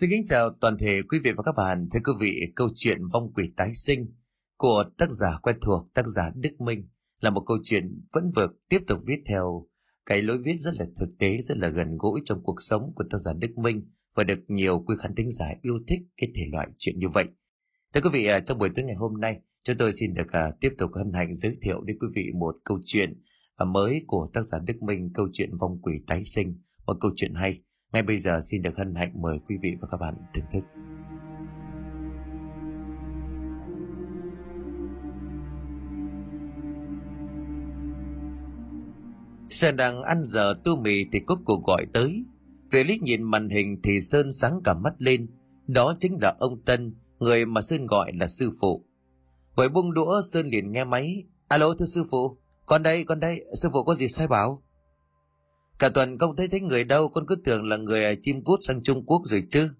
Xin kính chào toàn thể quý vị và các bạn. Thưa quý vị, câu chuyện Vong quỷ tái sinh của tác giả quen thuộc, tác giả Đức Minh là một câu chuyện vẫn vượt tiếp tục viết theo cái lối viết rất là thực tế, rất là gần gũi trong cuộc sống của tác giả Đức Minh và được nhiều quý khán thính giả yêu thích cái thể loại chuyện như vậy. Thưa quý vị, à, trong buổi tối ngày hôm nay, chúng tôi xin được à, tiếp tục hân hạnh giới thiệu đến quý vị một câu chuyện à, mới của tác giả Đức Minh, câu chuyện Vong quỷ tái sinh, một câu chuyện hay ngay bây giờ xin được hân hạnh mời quý vị và các bạn thưởng thức. Sơn đang ăn giờ tu mì thì có cuộc gọi tới. Về liếc nhìn màn hình thì Sơn sáng cả mắt lên. Đó chính là ông Tân, người mà Sơn gọi là sư phụ. Vội buông đũa Sơn liền nghe máy. Alo thưa sư phụ, con đây, con đây, sư phụ có gì sai bảo? Cả tuần không thấy thấy người đâu, con cứ tưởng là người chim cút sang Trung Quốc rồi chứ.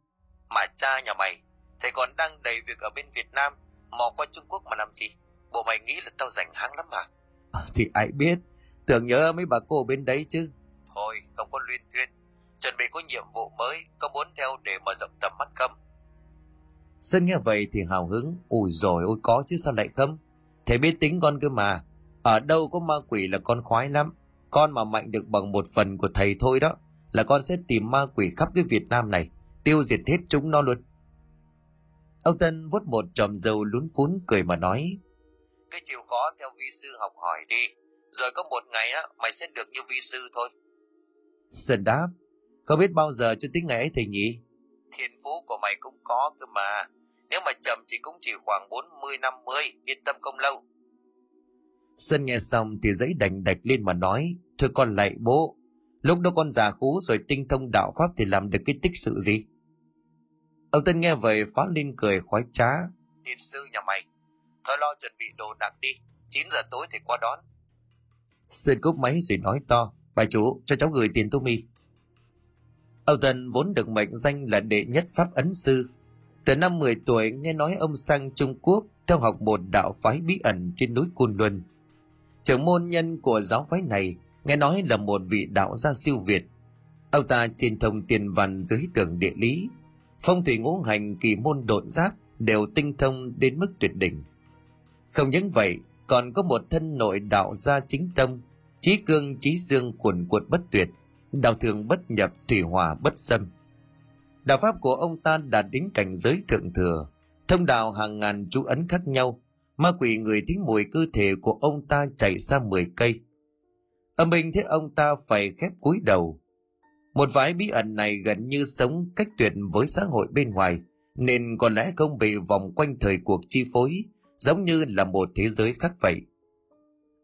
Mà cha nhà mày, thầy còn đang đầy việc ở bên Việt Nam, mò qua Trung Quốc mà làm gì? Bộ mày nghĩ là tao rảnh háng lắm à? à thì ai biết, tưởng nhớ mấy bà cô bên đấy chứ. Thôi, không có luyên thuyên. Chuẩn bị có nhiệm vụ mới, có muốn theo để mở rộng tầm mắt không? Sơn nghe vậy thì hào hứng, ui rồi ôi có chứ sao lại không? Thầy biết tính con cơ mà, ở đâu có ma quỷ là con khoái lắm con mà mạnh được bằng một phần của thầy thôi đó là con sẽ tìm ma quỷ khắp cái Việt Nam này, tiêu diệt hết chúng nó luôn. Ông Tân vuốt một tròm dầu lún phún cười mà nói. Cái chịu khó theo vi sư học hỏi đi, rồi có một ngày á mày sẽ được như vi sư thôi. Sơn đáp, không biết bao giờ cho tới ngày ấy thầy nhỉ? Thiên phú của mày cũng có cơ mà, nếu mà chậm thì cũng chỉ khoảng 40-50, yên tâm không lâu. Sơn nghe xong thì giấy đành đạch lên mà nói, thôi con lạy bố, lúc đó con già khú rồi tinh thông đạo pháp thì làm được cái tích sự gì? Ông Tân nghe vậy phá lên cười khoái trá. Tiên sư nhà mày, thôi lo chuẩn bị đồ đạc đi, 9 giờ tối thì qua đón. Sơn cúp máy rồi nói to, bà chủ cho cháu gửi tiền tô mi. Ông Tân vốn được mệnh danh là đệ nhất pháp ấn sư. Từ năm 10 tuổi nghe nói ông sang Trung Quốc theo học một đạo phái bí ẩn trên núi Côn Luân – trưởng môn nhân của giáo phái này nghe nói là một vị đạo gia siêu việt. Ông ta trên thông tiền văn dưới tưởng địa lý, phong thủy ngũ hành kỳ môn độn giáp đều tinh thông đến mức tuyệt đỉnh. Không những vậy, còn có một thân nội đạo gia chính tâm trí cương trí dương cuồn cuộn bất tuyệt đạo thường bất nhập, thủy hòa bất xâm. Đạo pháp của ông ta đạt đến cảnh giới thượng thừa, thông đạo hàng ngàn chú ấn khác nhau Ma quỷ người thấy mùi cơ thể của ông ta chạy xa 10 cây. Âm minh thấy ông ta phải khép cúi đầu. Một vái bí ẩn này gần như sống cách tuyệt với xã hội bên ngoài, nên có lẽ không bị vòng quanh thời cuộc chi phối, giống như là một thế giới khác vậy.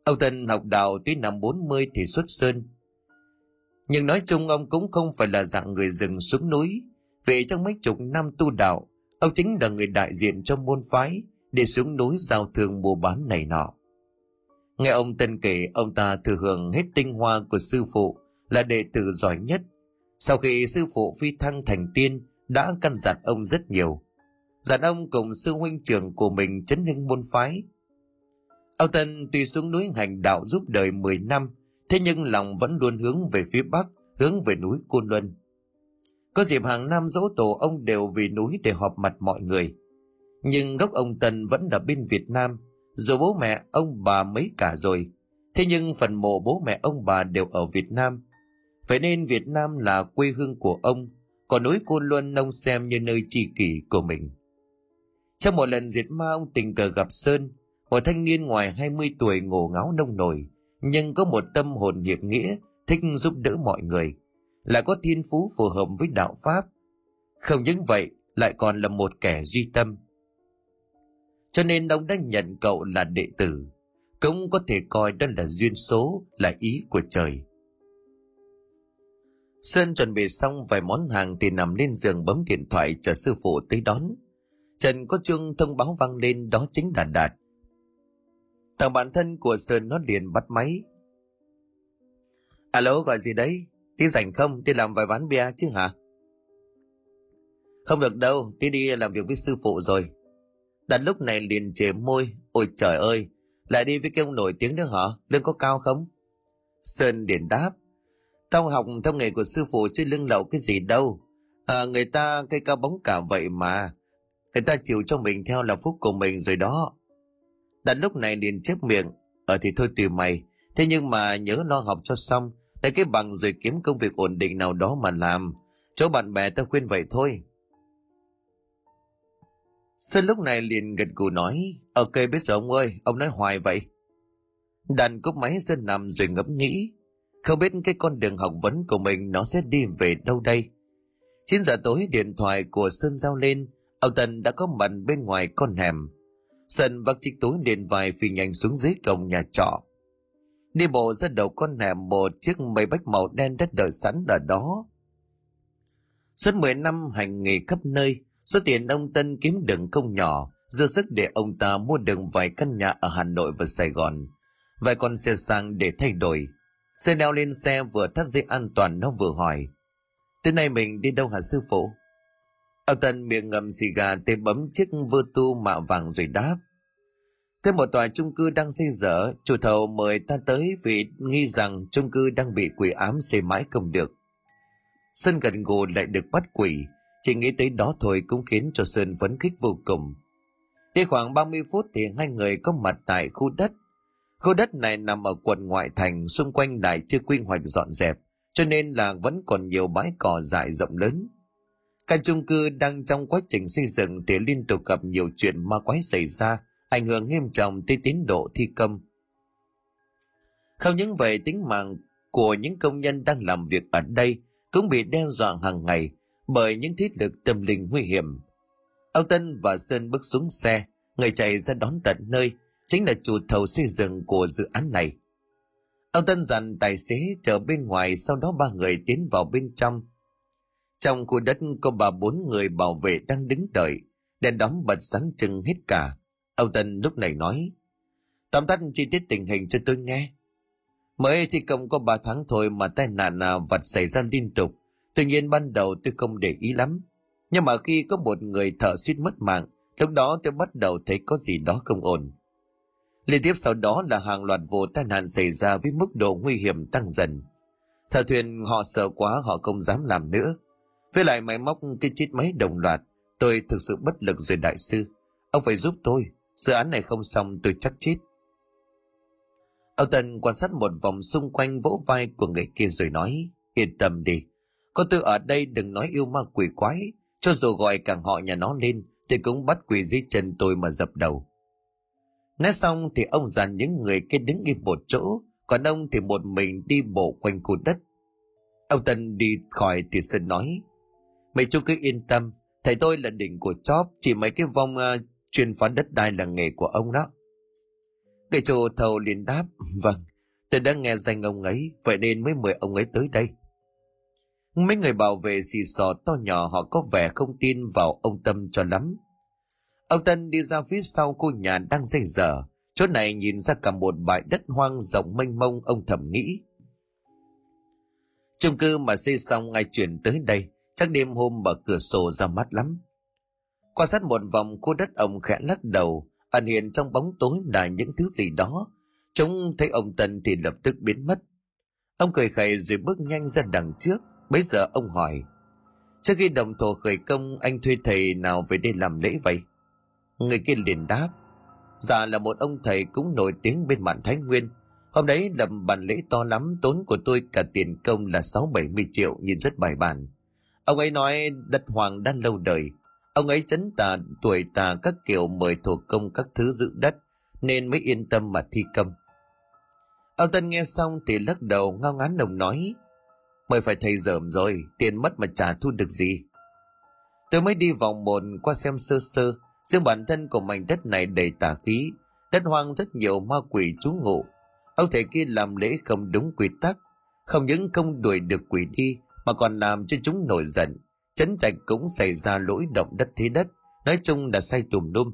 Ông Tân học đạo tuy năm 40 thì xuất sơn. Nhưng nói chung ông cũng không phải là dạng người rừng xuống núi, vì trong mấy chục năm tu đạo, ông chính là người đại diện cho môn phái, để xuống núi giao thương mua bán này nọ. Nghe ông Tân kể, ông ta thừa hưởng hết tinh hoa của sư phụ, là đệ tử giỏi nhất. Sau khi sư phụ phi thăng thành tiên, đã căn dặn ông rất nhiều. Dặn ông cùng sư huynh trưởng của mình chấn hưng môn phái. Ông Tân tuy xuống núi hành đạo giúp đời 10 năm, thế nhưng lòng vẫn luôn hướng về phía bắc, hướng về núi Côn Luân. Có dịp hàng năm dỗ tổ ông đều vì núi để họp mặt mọi người – nhưng gốc ông Tân vẫn là bên Việt Nam, dù bố mẹ ông bà mấy cả rồi. Thế nhưng phần mộ bố mẹ ông bà đều ở Việt Nam. Vậy nên Việt Nam là quê hương của ông, còn núi Côn Luân ông xem như nơi tri kỷ của mình. Trong một lần diệt ma ông tình cờ gặp Sơn, một thanh niên ngoài 20 tuổi ngổ ngáo nông nổi, nhưng có một tâm hồn hiệp nghĩa, thích giúp đỡ mọi người, lại có thiên phú phù hợp với đạo Pháp. Không những vậy, lại còn là một kẻ duy tâm cho nên ông đã nhận cậu là đệ tử. Cũng có thể coi đó là duyên số, là ý của trời. Sơn chuẩn bị xong vài món hàng thì nằm lên giường bấm điện thoại chờ sư phụ tới đón. Trần có chuông thông báo vang lên, đó chính là đạt. Thằng bạn thân của sơn nó liền bắt máy. Alo, gọi gì đấy? Tí rảnh không? Đi làm vài ván bia chứ hả? Không được đâu, tí đi làm việc với sư phụ rồi. Đạt lúc này liền chề môi, ôi trời ơi, lại đi với cái ông nổi tiếng nữa hả? Lương có cao không? Sơn liền đáp, tao học theo nghề của sư phụ chứ lương lậu cái gì đâu. À, người ta cây cao bóng cả vậy mà. Người ta chịu cho mình theo là phúc của mình rồi đó. Đặt lúc này liền chép miệng. Ở ờ thì thôi tùy mày. Thế nhưng mà nhớ lo học cho xong. Lấy cái bằng rồi kiếm công việc ổn định nào đó mà làm. Chỗ bạn bè tao khuyên vậy thôi. Sơn lúc này liền gật gù nói. Ok biết rồi ông ơi, ông nói hoài vậy. Đàn cúp máy Sơn nằm rồi ngẫm nghĩ. Không biết cái con đường học vấn của mình nó sẽ đi về đâu đây. 9 giờ tối điện thoại của Sơn giao lên, ông Tân đã có mặt bên ngoài con hẻm. Sơn vác chiếc túi điện vài phi nhanh xuống dưới cổng nhà trọ. Đi bộ ra đầu con hẻm một chiếc mây bách màu đen đất đợi sẵn ở đó. Suốt 10 năm hành nghề khắp nơi, số tiền ông Tân kiếm được không nhỏ, dư sức để ông ta mua được vài căn nhà ở Hà Nội và Sài Gòn. Vài con xe sang để thay đổi. Xe leo lên xe vừa thắt dây an toàn nó vừa hỏi. Tới nay mình đi đâu hả sư phụ? Ông Tân miệng ngậm xì gà tay bấm chiếc vơ tu mạ vàng rồi đáp. Thế một tòa chung cư đang xây dở, chủ thầu mời ta tới vì nghi rằng chung cư đang bị quỷ ám xây mãi không được. Sân gần gù lại được bắt quỷ, chỉ nghĩ tới đó thôi cũng khiến cho Sơn phấn khích vô cùng. Đi khoảng 30 phút thì hai người có mặt tại khu đất. Khu đất này nằm ở quận ngoại thành, xung quanh lại chưa quy hoạch dọn dẹp, cho nên là vẫn còn nhiều bãi cỏ dại rộng lớn. Căn chung cư đang trong quá trình xây dựng thì liên tục gặp nhiều chuyện ma quái xảy ra, ảnh hưởng nghiêm trọng tới tiến độ thi công. Không những vậy tính mạng của những công nhân đang làm việc ở đây cũng bị đe dọa hàng ngày bởi những thiết lực tâm linh nguy hiểm. Ông Tân và Sơn bước xuống xe, người chạy ra đón tận nơi, chính là chủ thầu xây dựng của dự án này. Ông Tân dặn tài xế chờ bên ngoài sau đó ba người tiến vào bên trong. Trong khu đất có ba bốn người bảo vệ đang đứng đợi, đèn đóm bật sáng trưng hết cả. Ông Tân lúc này nói, tóm tắt chi tiết tình hình cho tôi nghe. Mới thi công có ba tháng thôi mà tai nạn nào vặt xảy ra liên tục. Tuy nhiên ban đầu tôi không để ý lắm. Nhưng mà khi có một người thợ suýt mất mạng, lúc đó tôi bắt đầu thấy có gì đó không ổn. Liên tiếp sau đó là hàng loạt vụ tai nạn xảy ra với mức độ nguy hiểm tăng dần. Thợ thuyền họ sợ quá họ không dám làm nữa. Với lại máy móc cái chít máy đồng loạt, tôi thực sự bất lực rồi đại sư. Ông phải giúp tôi, dự án này không xong tôi chắc chết. Ông Tân quan sát một vòng xung quanh vỗ vai của người kia rồi nói, yên tâm đi, có tôi ở đây đừng nói yêu ma quỷ quái, cho dù gọi cả họ nhà nó lên thì cũng bắt quỷ dưới chân tôi mà dập đầu. Nói xong thì ông dàn những người kia đứng im một chỗ, còn ông thì một mình đi bộ quanh khu đất. Ông Tân đi khỏi thì Sơn nói, Mấy chú cứ yên tâm, thầy tôi là đỉnh của chóp, chỉ mấy cái vong uh, chuyên phá đất đai là nghề của ông đó. Cái chủ thầu liền đáp, vâng, tôi đã nghe danh ông ấy, vậy nên mới mời ông ấy tới đây. Mấy người bảo vệ xì xò to nhỏ họ có vẻ không tin vào ông Tâm cho lắm. Ông Tân đi ra phía sau khu nhà đang xây dở, chỗ này nhìn ra cả một bãi đất hoang rộng mênh mông ông thầm nghĩ. Chung cư mà xây xong ngay chuyển tới đây, chắc đêm hôm mở cửa sổ ra mắt lắm. Quan sát một vòng khu đất ông khẽ lắc đầu, ẩn hiện trong bóng tối là những thứ gì đó. Chúng thấy ông Tân thì lập tức biến mất. Ông cười khẩy rồi bước nhanh ra đằng trước, Bây giờ ông hỏi, trước khi đồng thổ khởi công anh thuê thầy nào về đây làm lễ vậy? Người kia liền đáp, dạ là một ông thầy cũng nổi tiếng bên mạn Thái Nguyên. Hôm đấy làm bàn lễ to lắm, tốn của tôi cả tiền công là sáu bảy mươi triệu nhìn rất bài bản. Ông ấy nói đất hoàng đã lâu đời. Ông ấy chấn tà tuổi tà các kiểu mời thuộc công các thứ giữ đất, nên mới yên tâm mà thi công. Ông Tân nghe xong thì lắc đầu ngao ngán đồng nói, mời phải thầy dởm rồi, tiền mất mà chả thu được gì. Tôi mới đi vòng một qua xem sơ sơ, riêng bản thân của mảnh đất này đầy tà khí, đất hoang rất nhiều ma quỷ trú ngụ. Ông thầy kia làm lễ không đúng quy tắc, không những không đuổi được quỷ đi, mà còn làm cho chúng nổi giận. Chấn trạch cũng xảy ra lỗi động đất thế đất, nói chung là say tùm lum.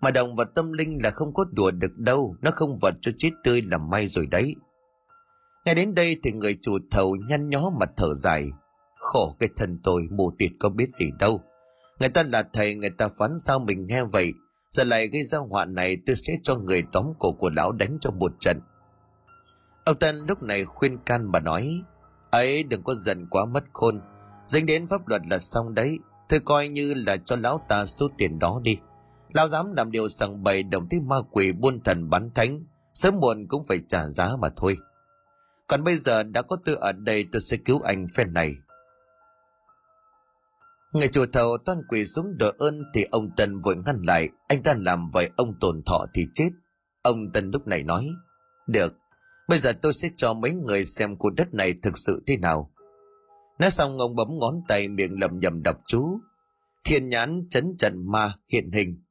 Mà động vật tâm linh là không có đùa được đâu, nó không vật cho chết tươi là may rồi đấy. Nghe đến đây thì người chủ thầu nhăn nhó mặt thở dài. Khổ cái thân tôi, mù tịt có biết gì đâu. Người ta là thầy, người ta phán sao mình nghe vậy. Giờ lại gây ra họa này, tôi sẽ cho người tóm cổ của lão đánh cho một trận. Ông Tân lúc này khuyên can bà nói. ấy, đừng có giận quá mất khôn. dính đến pháp luật là xong đấy thôi coi như là cho lão ta số tiền đó đi lão dám làm điều sằng bậy đồng tới ma quỷ buôn thần bán thánh sớm muộn cũng phải trả giá mà thôi còn bây giờ đã có tôi ở đây tôi sẽ cứu anh phen này Người chủ thầu toan quỳ xuống đòi ơn thì ông Tân vội ngăn lại, anh ta làm vậy ông tổn thọ thì chết. Ông Tân lúc này nói, được, bây giờ tôi sẽ cho mấy người xem khu đất này thực sự thế nào. Nói xong ông bấm ngón tay miệng lầm nhầm đọc chú. Thiên nhãn chấn trận ma hiện hình.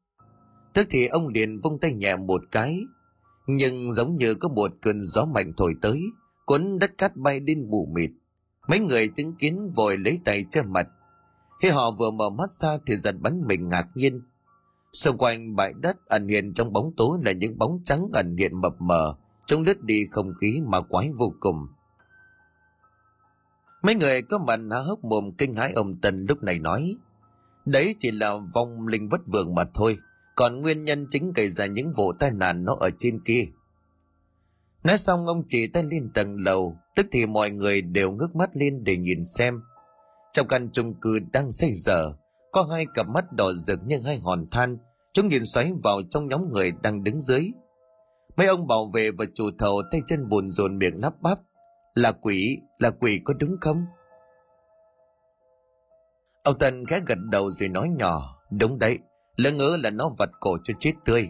Tức thì ông liền vung tay nhẹ một cái, nhưng giống như có một cơn gió mạnh thổi tới, cuốn đất cát bay lên mù mịt. Mấy người chứng kiến vội lấy tay che mặt, khi họ vừa mở mắt ra thì giật bắn mình ngạc nhiên. Xung quanh bãi đất ẩn hiện trong bóng tối là những bóng trắng ẩn hiện mập mờ, trông lướt đi không khí mà quái vô cùng. Mấy người có mặt há hốc mồm kinh hãi ông Tân lúc này nói, đấy chỉ là vong linh vất vưởng mà thôi, còn nguyên nhân chính gây ra những vụ tai nạn nó ở trên kia. Nói xong ông chỉ tay lên tầng lầu, tức thì mọi người đều ngước mắt lên để nhìn xem – trong căn chung cư đang xây dở, có hai cặp mắt đỏ rực như hai hòn than, chúng nhìn xoáy vào trong nhóm người đang đứng dưới. Mấy ông bảo vệ và chủ thầu tay chân buồn rồn miệng lắp bắp. Là quỷ, là quỷ có đúng không? Ông Tân khẽ gật đầu rồi nói nhỏ, đúng đấy, lỡ ngỡ là nó vật cổ cho chết tươi.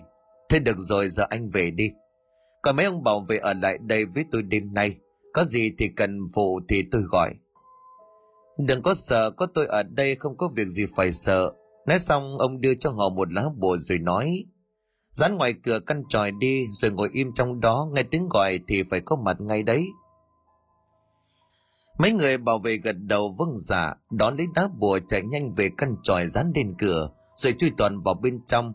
Thế được rồi giờ anh về đi. Còn mấy ông bảo vệ ở lại đây với tôi đêm nay, có gì thì cần phụ thì tôi gọi. Đừng có sợ, có tôi ở đây không có việc gì phải sợ. Nói xong ông đưa cho họ một lá bùa rồi nói. Dán ngoài cửa căn tròi đi rồi ngồi im trong đó nghe tiếng gọi thì phải có mặt ngay đấy. Mấy người bảo vệ gật đầu vâng giả, dạ, đón lấy đá bùa chạy nhanh về căn tròi dán lên cửa, rồi chui toàn vào bên trong.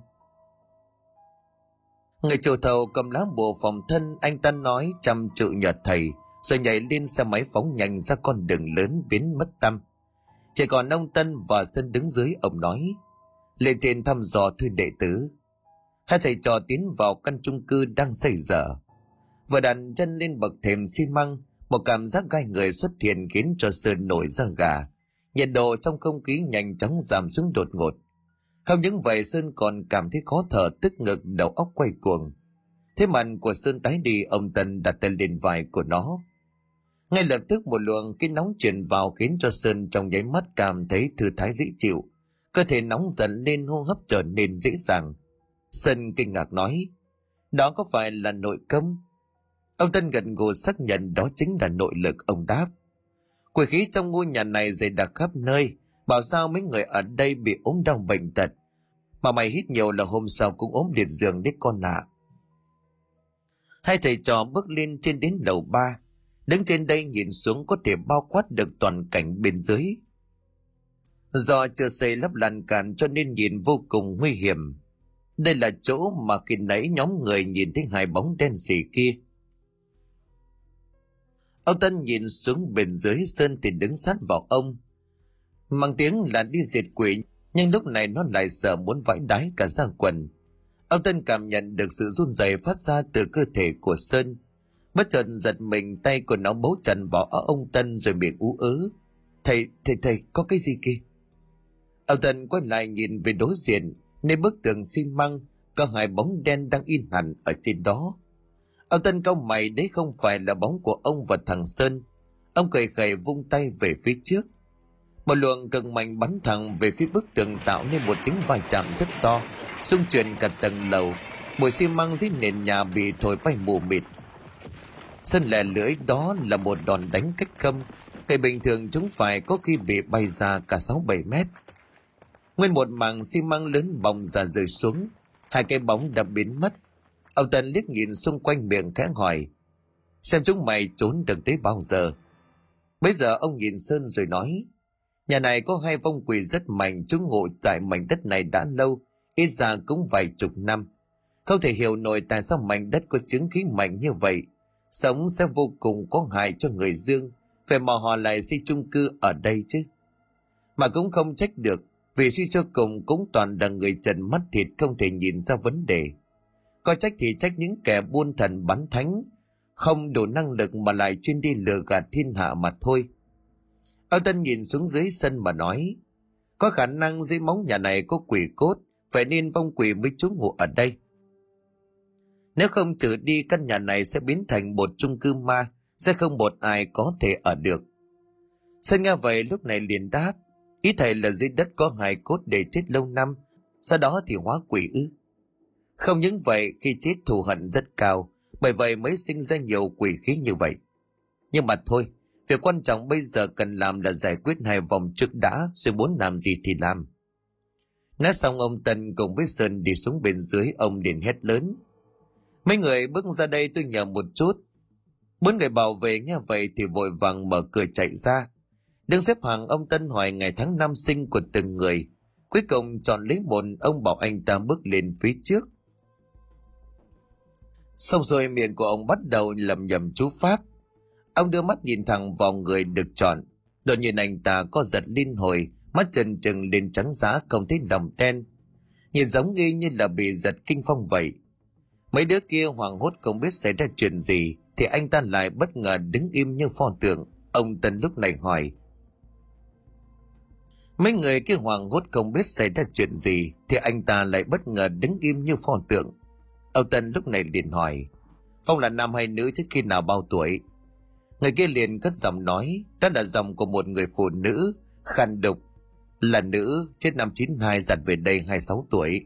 Người chủ thầu cầm lá bùa phòng thân, anh ta nói chăm chữ nhờ thầy, rồi nhảy lên xe máy phóng nhanh ra con đường lớn biến mất tâm. Chỉ còn ông Tân và Sơn đứng dưới ông nói, lên trên thăm dò thuê đệ tử. Hai thầy trò tiến vào căn chung cư đang xây dở. Vừa đặt chân lên bậc thềm xi măng, một cảm giác gai người xuất hiện khiến cho Sơn nổi da gà. Nhiệt độ trong không khí nhanh chóng giảm xuống đột ngột. Không những vậy Sơn còn cảm thấy khó thở tức ngực đầu óc quay cuồng. Thế mạnh của Sơn tái đi ông Tân đặt tên lên vai của nó ngay lập tức một luồng cái nóng truyền vào khiến cho Sơn trong nháy mắt cảm thấy thư thái dễ chịu. Cơ thể nóng dần lên hô hấp trở nên dễ dàng. Sơn kinh ngạc nói, đó có phải là nội công? Ông Tân gật gù xác nhận đó chính là nội lực ông đáp. Quỷ khí trong ngôi nhà này dày đặc khắp nơi, bảo sao mấy người ở đây bị ốm đau bệnh tật. Mà mày hít nhiều là hôm sau cũng ốm liệt giường đấy con ạ. Hai thầy trò bước lên trên đến lầu ba, Đứng trên đây nhìn xuống có thể bao quát được toàn cảnh bên dưới. Do chưa xây lắp lan can cho nên nhìn vô cùng nguy hiểm. Đây là chỗ mà khi nãy nhóm người nhìn thấy hai bóng đen xì kia. Ông Tân nhìn xuống bên dưới sơn thì đứng sát vào ông. Mang tiếng là đi diệt quỷ, nhưng lúc này nó lại sợ muốn vãi đái cả ra quần. Ông Tân cảm nhận được sự run rẩy phát ra từ cơ thể của Sơn – bất chợt giật mình, tay của nó bấu chặt vào ở ông tân rồi miệng ú ớ. Thầy thầy thầy, có cái gì kia ông tân quay lại nhìn về đối diện, nơi bức tường xi măng, có hai bóng đen đang in hẳn ở trên đó. Ông tân cau mày, đấy không phải là bóng của ông và thằng sơn. Ông cười khẩy vung tay về phía trước một luồng cực mạnh bắn thẳng về phía bức tường tạo nên một tiếng va chạm rất to, xung chuyển cả tầng lầu. Mùi xi măng dưới nền nhà bị thổi bay mù mịt. Sân lẻ lưỡi đó là một đòn đánh cách khâm cây bình thường chúng phải có khi bị bay ra cả sáu bảy mét. Nguyên một mảng xi măng lớn bồng ra rơi xuống. Hai cái bóng đã biến mất. Ông tân liếc nhìn xung quanh miệng khẽ hỏi, xem chúng mày trốn được tới bao giờ? Bây giờ ông nhìn sơn rồi nói nhà này có hai vong quỷ rất mạnh chúng ngụ tại mảnh đất này đã lâu, ít ra cũng vài chục năm. Không thể hiểu nổi tại sao mảnh đất có chứng khí mạnh như vậy. Sống sẽ vô cùng có hại cho người dương, phải mò họ lại xây chung cư ở đây chứ. Mà cũng không trách được, vì suy cho cùng cũng toàn là người trần mắt thịt không thể nhìn ra vấn đề. Có trách thì trách những kẻ buôn thần bắn thánh, không đủ năng lực mà lại chuyên đi lừa gạt thiên hạ mà thôi. Ông Tân nhìn xuống dưới sân mà nói, có khả năng dưới móng nhà này có quỷ cốt, phải nên vong quỷ mới trú ngụ ở đây. Nếu không trừ đi căn nhà này sẽ biến thành một chung cư ma, sẽ không một ai có thể ở được. Sơn nghe vậy lúc này liền đáp, ý thầy là dưới đất có hài cốt để chết lâu năm, sau đó thì hóa quỷ ư. Không những vậy khi chết thù hận rất cao, bởi vậy mới sinh ra nhiều quỷ khí như vậy. Nhưng mà thôi, việc quan trọng bây giờ cần làm là giải quyết hai vòng trước đã, rồi muốn làm gì thì làm. Nói xong ông Tân cùng với Sơn đi xuống bên dưới, ông liền hét lớn. Mấy người bước ra đây tôi nhờ một chút. Bốn người bảo vệ nghe vậy thì vội vàng mở cửa chạy ra. Đứng xếp hàng ông Tân hỏi ngày tháng năm sinh của từng người. Cuối cùng chọn lấy một ông bảo anh ta bước lên phía trước. Xong rồi miệng của ông bắt đầu lầm nhầm chú Pháp. Ông đưa mắt nhìn thẳng vào người được chọn. Đột nhiên anh ta có giật linh hồi, mắt trần trừng lên trắng giá không thấy lòng đen. Nhìn giống y như là bị giật kinh phong vậy. Mấy đứa kia hoảng hốt không biết xảy ra chuyện gì, thì anh ta lại bất ngờ đứng im như pho tượng. Ông Tân lúc này hỏi. Mấy người kia hoảng hốt không biết xảy ra chuyện gì, thì anh ta lại bất ngờ đứng im như pho tượng. Ông Tân lúc này liền hỏi, Phong là nam hay nữ trước khi nào bao tuổi? Người kia liền cất giọng nói, đó là giọng của một người phụ nữ, khăn đục, là nữ, chết năm 92 giặt về đây 26 tuổi.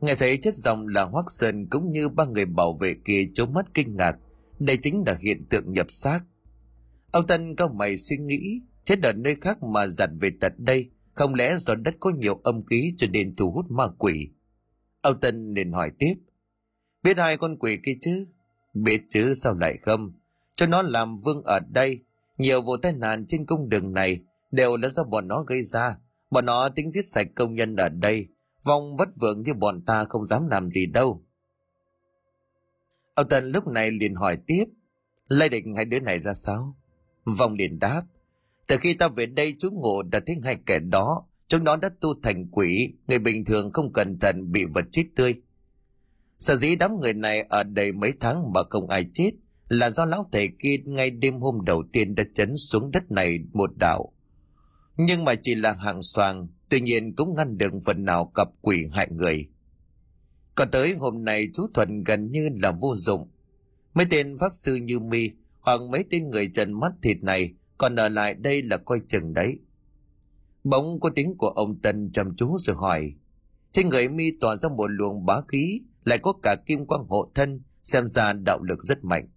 Nghe thấy chết giọng là Hoác Sơn cũng như ba người bảo vệ kia trốn mắt kinh ngạc, đây chính là hiện tượng nhập xác. Ông Tân cao mày suy nghĩ, chết ở nơi khác mà giặt về tận đây, không lẽ do đất có nhiều âm khí cho nên thu hút ma quỷ? Ông Tân liền hỏi tiếp, Biết hai con quỷ kia chứ? Biết chứ sao lại không? Cho nó làm vương ở đây. Nhiều vụ tai nạn trên cung đường này đều là do bọn nó gây ra. Bọn nó tính giết sạch công nhân ở đây. Vong vất vưởng như bọn ta không dám làm gì đâu. Ông Tân lúc này liền hỏi tiếp. Lê định hai đứa này ra sao? Vong liền đáp. Từ khi ta về đây, chú ngộ đã thấy hai kẻ đó. Chúng nó đã tu thành quỷ. Người bình thường không cẩn thận bị vật chết tươi Sở dĩ đám người này ở đây mấy tháng mà không ai chết là do lão thầy kia ngay đêm hôm đầu tiên đã chấn xuống đất này một đạo. Nhưng mà chỉ là hạng soàng, tuy nhiên cũng ngăn được phần nào cặp quỷ hại người. Còn tới hôm nay chú Thuận gần như là vô dụng. Mấy tên pháp sư như mi hoặc mấy tên người trần mắt thịt này còn ở lại đây là coi chừng đấy. Bỗng có tiếng của ông Tân chăm chú rồi hỏi. Trên người mi tỏa ra một luồng bá khí lại có cả kim quang hộ thân, xem ra đạo lực rất mạnh.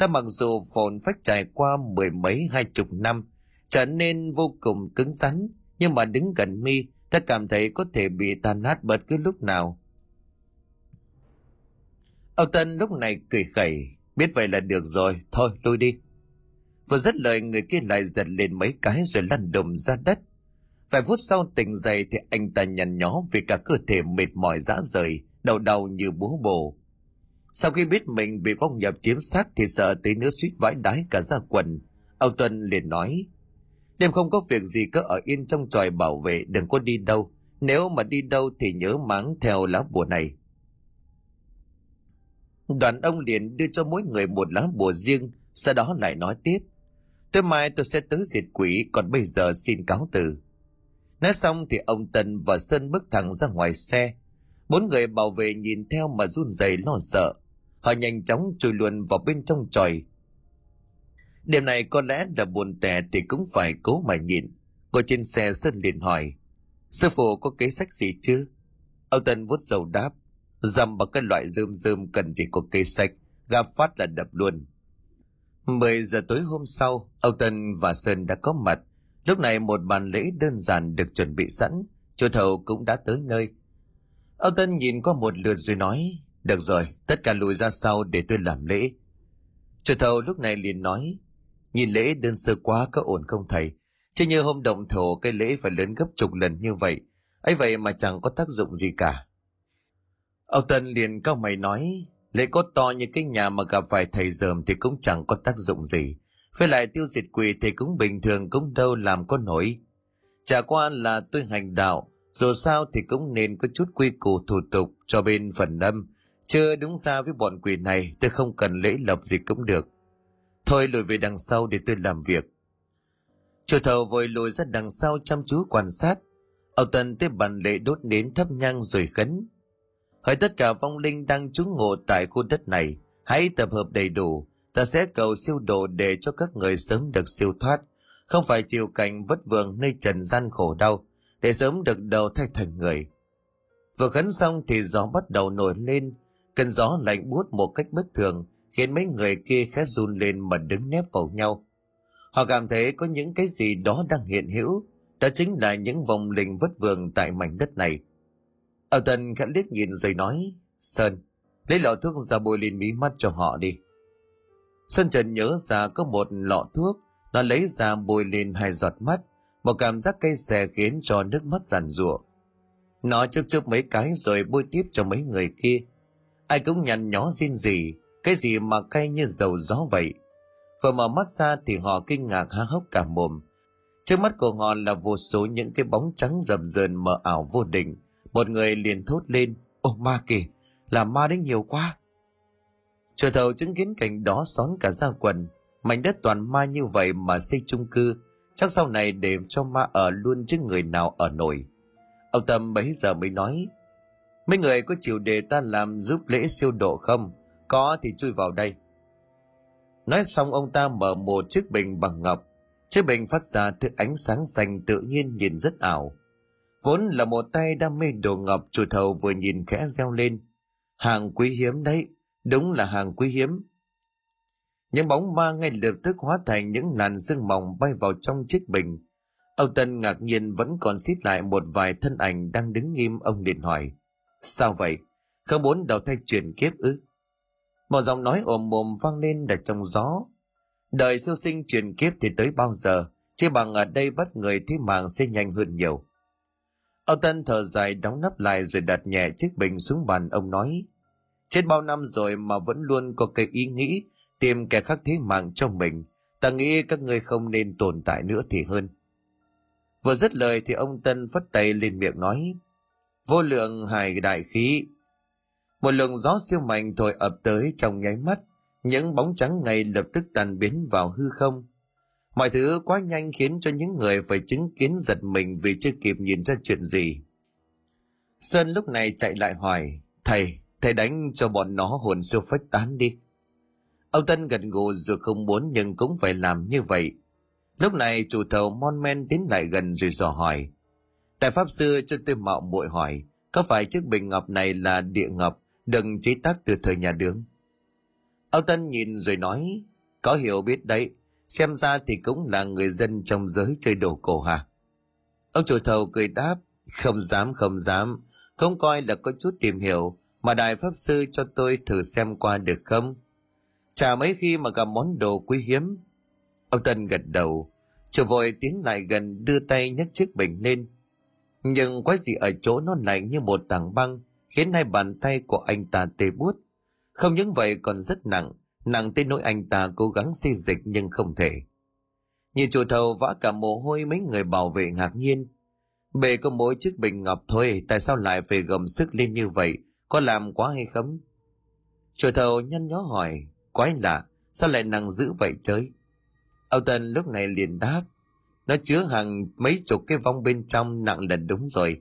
Ta mặc dù phồn phách trải qua mười mấy hai chục năm, trở nên vô cùng cứng rắn, nhưng mà đứng gần mi, ta cảm thấy có thể bị tan nát bất cứ lúc nào. Âu Tân lúc này cười khẩy, biết vậy là được rồi, thôi lui đi. Vừa dứt lời người kia lại giật lên mấy cái rồi lăn đùng ra đất. Vài phút sau tỉnh dậy thì anh ta nhăn nhó vì cả cơ thể mệt mỏi dã rời, đầu đầu như búa bổ. Sau khi biết mình bị vong nhập chiếm xác thì sợ tí nữa suýt vãi đái cả ra quần. ông Tuân liền nói, đêm không có việc gì cứ ở yên trong tròi bảo vệ đừng có đi đâu. Nếu mà đi đâu thì nhớ máng theo lá bùa này. Đoàn ông liền đưa cho mỗi người một lá bùa riêng, sau đó lại nói tiếp. Tối mai tôi sẽ tới diệt quỷ, còn bây giờ xin cáo từ. Nói xong thì ông Tân và Sơn bước thẳng ra ngoài xe, Bốn người bảo vệ nhìn theo mà run rẩy lo sợ. Họ nhanh chóng chui luôn vào bên trong tròi. Đêm này có lẽ là buồn tẻ thì cũng phải cố mà nhịn. Ngồi trên xe Sơn liền hỏi. Sư phụ có kế sách gì chứ? Ông Tân vuốt dầu đáp. Dầm bằng cái loại rơm rơm cần gì có kế sách. Gặp phát là đập luôn. 10 giờ tối hôm sau, ông Tân và Sơn đã có mặt. Lúc này một bàn lễ đơn giản được chuẩn bị sẵn. Chủ thầu cũng đã tới nơi. Âu Tân nhìn qua một lượt rồi nói, được rồi, tất cả lùi ra sau để tôi làm lễ. Chủ thầu lúc này liền nói, nhìn lễ đơn sơ quá có ổn không thầy? Chứ như hôm động thổ cái lễ phải lớn gấp chục lần như vậy, ấy vậy mà chẳng có tác dụng gì cả. Âu Tân liền cao mày nói, lễ có to như cái nhà mà gặp phải thầy dờm thì cũng chẳng có tác dụng gì. Phải lại tiêu diệt quỷ thì cũng bình thường cũng đâu làm có nổi. Chả qua là tôi hành đạo, dù sao thì cũng nên có chút quy củ thủ tục cho bên phần âm. Chưa đúng ra với bọn quỷ này tôi không cần lễ lộc gì cũng được. Thôi lùi về đằng sau để tôi làm việc. Chủ thầu vội lùi ra đằng sau chăm chú quan sát. Ông Tân tiếp bàn lễ đốt nến thấp nhang rồi khấn. Hỡi tất cả vong linh đang trú ngụ tại khu đất này, hãy tập hợp đầy đủ, ta sẽ cầu siêu độ để cho các người sớm được siêu thoát, không phải chịu cảnh vất vưởng nơi trần gian khổ đau, để sớm được đầu thay thành người. Vừa khấn xong thì gió bắt đầu nổi lên, cơn gió lạnh buốt một cách bất thường, khiến mấy người kia khẽ run lên mà đứng nép vào nhau. Họ cảm thấy có những cái gì đó đang hiện hữu, đó chính là những vòng linh vất vưởng tại mảnh đất này. Âu Tân khẽ liếc nhìn rồi nói, Sơn, lấy lọ thuốc ra bôi lên mí mắt cho họ đi. Sơn Trần nhớ ra có một lọ thuốc, nó lấy ra bôi lên hai giọt mắt, một cảm giác cay xè khiến cho nước mắt giàn rụa. Nó chớp chớp mấy cái rồi bôi tiếp cho mấy người kia. Ai cũng nhăn nhó xin gì, cái gì mà cay như dầu gió vậy. Vừa mở mắt ra thì họ kinh ngạc há hốc cả mồm. Trước mắt của họ là vô số những cái bóng trắng dập dờn mờ ảo vô định. Một người liền thốt lên, ô ma kìa, là ma đến nhiều quá. Chùa thầu chứng kiến cảnh đó xón cả ra quần, mảnh đất toàn ma như vậy mà xây chung cư, chắc sau này để cho ma ở luôn chứ người nào ở nổi. Ông Tâm bấy giờ mới nói, mấy người có chịu để ta làm giúp lễ siêu độ không? Có thì chui vào đây. Nói xong ông ta mở một chiếc bình bằng ngọc. Chiếc bình phát ra thứ ánh sáng xanh tự nhiên nhìn rất ảo. Vốn là một tay đam mê đồ ngọc chủ thầu vừa nhìn khẽ reo lên. Hàng quý hiếm đấy, đúng là hàng quý hiếm. Những bóng ma ngay lập tức hóa thành những làn sương mỏng bay vào trong chiếc bình. Ông Tân ngạc nhiên vẫn còn xít lại một vài thân ảnh đang đứng nghiêm ông liền hỏi. Sao vậy? Không muốn đầu thai chuyển kiếp ư? Một giọng nói ồm mồm vang lên đặt trong gió. Đời siêu sinh truyền kiếp thì tới bao giờ, Chứ bằng ở đây bắt người thế mạng sẽ nhanh hơn nhiều. Ông Tân thở dài đóng nắp lại rồi đặt nhẹ chiếc bình xuống bàn ông nói. Chết bao năm rồi mà vẫn luôn có cái ý nghĩ tìm kẻ khác thế mạng cho mình. Ta nghĩ các ngươi không nên tồn tại nữa thì hơn. Vừa dứt lời thì ông Tân phất tay lên miệng nói. Vô lượng hài đại khí, một luồng gió siêu mạnh thổi ập tới trong nháy mắt, những bóng trắng ngay lập tức tan biến vào hư không. Mọi thứ quá nhanh khiến cho những người phải chứng kiến giật mình vì chưa kịp nhìn ra chuyện gì. Sơn lúc này chạy lại hỏi, thầy, thầy đánh cho bọn nó hồn siêu phách tán đi. Ông Tân gật gù dù không muốn nhưng cũng phải làm như vậy. Lúc này chủ thầu Mon Men tiến lại gần rồi dò hỏi. Đại Pháp Sư cho tôi mạo muội hỏi, có phải chiếc bình ngọc này là địa ngọc đừng chế tác từ thời nhà đường. Âu Tân nhìn rồi nói, có hiểu biết đấy, xem ra thì cũng là người dân trong giới chơi đồ cổ hả? Ông chủ thầu cười đáp, không dám không dám, không coi là có chút tìm hiểu, mà đại pháp sư cho tôi thử xem qua được không? Chả mấy khi mà gặp món đồ quý hiếm. Ông Tân gật đầu, chủ vội tiến lại gần đưa tay nhấc chiếc bình lên. Nhưng quái gì ở chỗ nó lạnh như một tảng băng, khiến hai bàn tay của anh ta tê buốt. Không những vậy còn rất nặng, nặng tới nỗi anh ta cố gắng xây dịch nhưng không thể. Nhìn chủ thầu vã cả mồ hôi mấy người bảo vệ ngạc nhiên. Bề có mỗi chiếc bình ngọc thôi, tại sao lại phải gầm sức lên như vậy, có làm quá hay không? Chủ thầu nhăn nhó hỏi, quái lạ, sao lại nặng dữ vậy chơi? Âu Tân lúc này liền đáp, nó chứa hàng mấy chục cái vong bên trong nặng lần đúng rồi,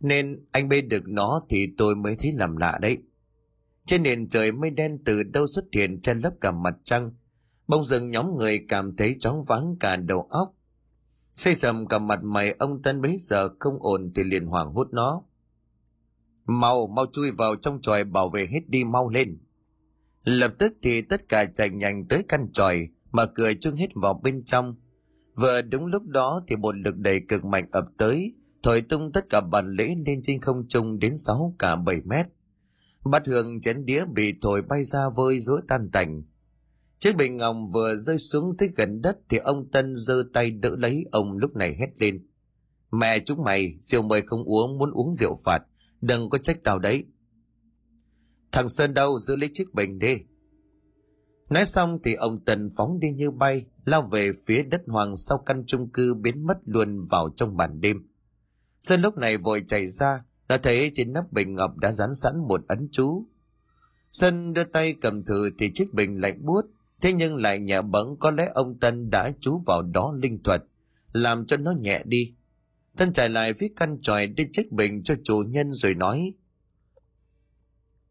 nên anh bê được nó thì tôi mới thấy làm lạ đấy. Trên nền trời mây đen từ đâu xuất hiện che lấp cả mặt trăng. Bông rừng nhóm người cảm thấy chóng váng cả đầu óc. Xây sầm cả mặt mày ông Tân bấy giờ không ổn thì liền hoảng hút nó. Mau, mau chui vào trong tròi bảo vệ hết đi mau lên. Lập tức thì tất cả chạy nhanh tới căn tròi mà cười trương hết vào bên trong. Vừa đúng lúc đó thì một lực đầy cực mạnh ập tới, thổi tung tất cả bàn lễ lên trên không trung đến sáu cả bảy mét. Bát hương chén đĩa bị thổi bay ra vơi rối tan tành. Chiếc bình ngọc vừa rơi xuống tới gần đất thì ông Tân giơ tay đỡ lấy ông lúc này hét lên. Mẹ chúng mày, rượu mời không uống, muốn uống rượu phạt, đừng có trách tao đấy. Thằng Sơn đâu, giữ lấy chiếc bình đi. Nói xong thì ông tần phóng đi như bay, lao về phía đất hoàng sau căn chung cư biến mất luôn vào trong màn đêm. Sơn lúc này vội chạy ra, đã thấy trên nắp bình ngọc đã dán sẵn một ấn chú. Sơn đưa tay cầm thử thì chiếc bình lạnh buốt, thế nhưng lại nhẹ bẫng có lẽ ông Tân đã chú vào đó linh thuật, làm cho nó nhẹ đi. Tân chạy lại viết căn tròi đi chiếc bình cho chủ nhân rồi nói.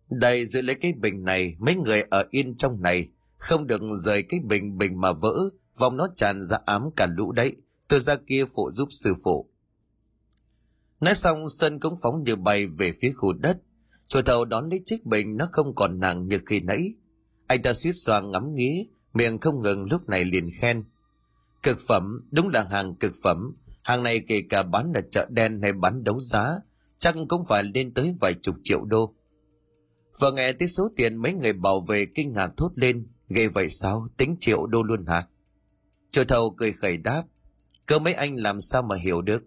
Đây giữ lấy cái bình này, mấy người ở yên trong này, không được rời cái bình bình mà vỡ, vòng nó tràn ra ám cả lũ đấy. Tôi ra kia phụ giúp sư phụ. Nói xong Sơn cũng phóng như bay về phía khu đất. Chùa thầu đón lấy chiếc bình nó không còn nặng như khi nãy. Anh ta suýt xoa ngắm nghía, miệng không ngừng lúc này liền khen. Cực phẩm, đúng là hàng cực phẩm. Hàng này kể cả bán ở chợ đen hay bán đấu giá, chắc cũng phải lên tới vài chục triệu đô. Vừa nghe tới số tiền mấy người bảo vệ kinh ngạc thốt lên, ghê vậy sao, tính triệu đô luôn hả? Chủ thầu cười khẩy đáp, cơ mấy anh làm sao mà hiểu được.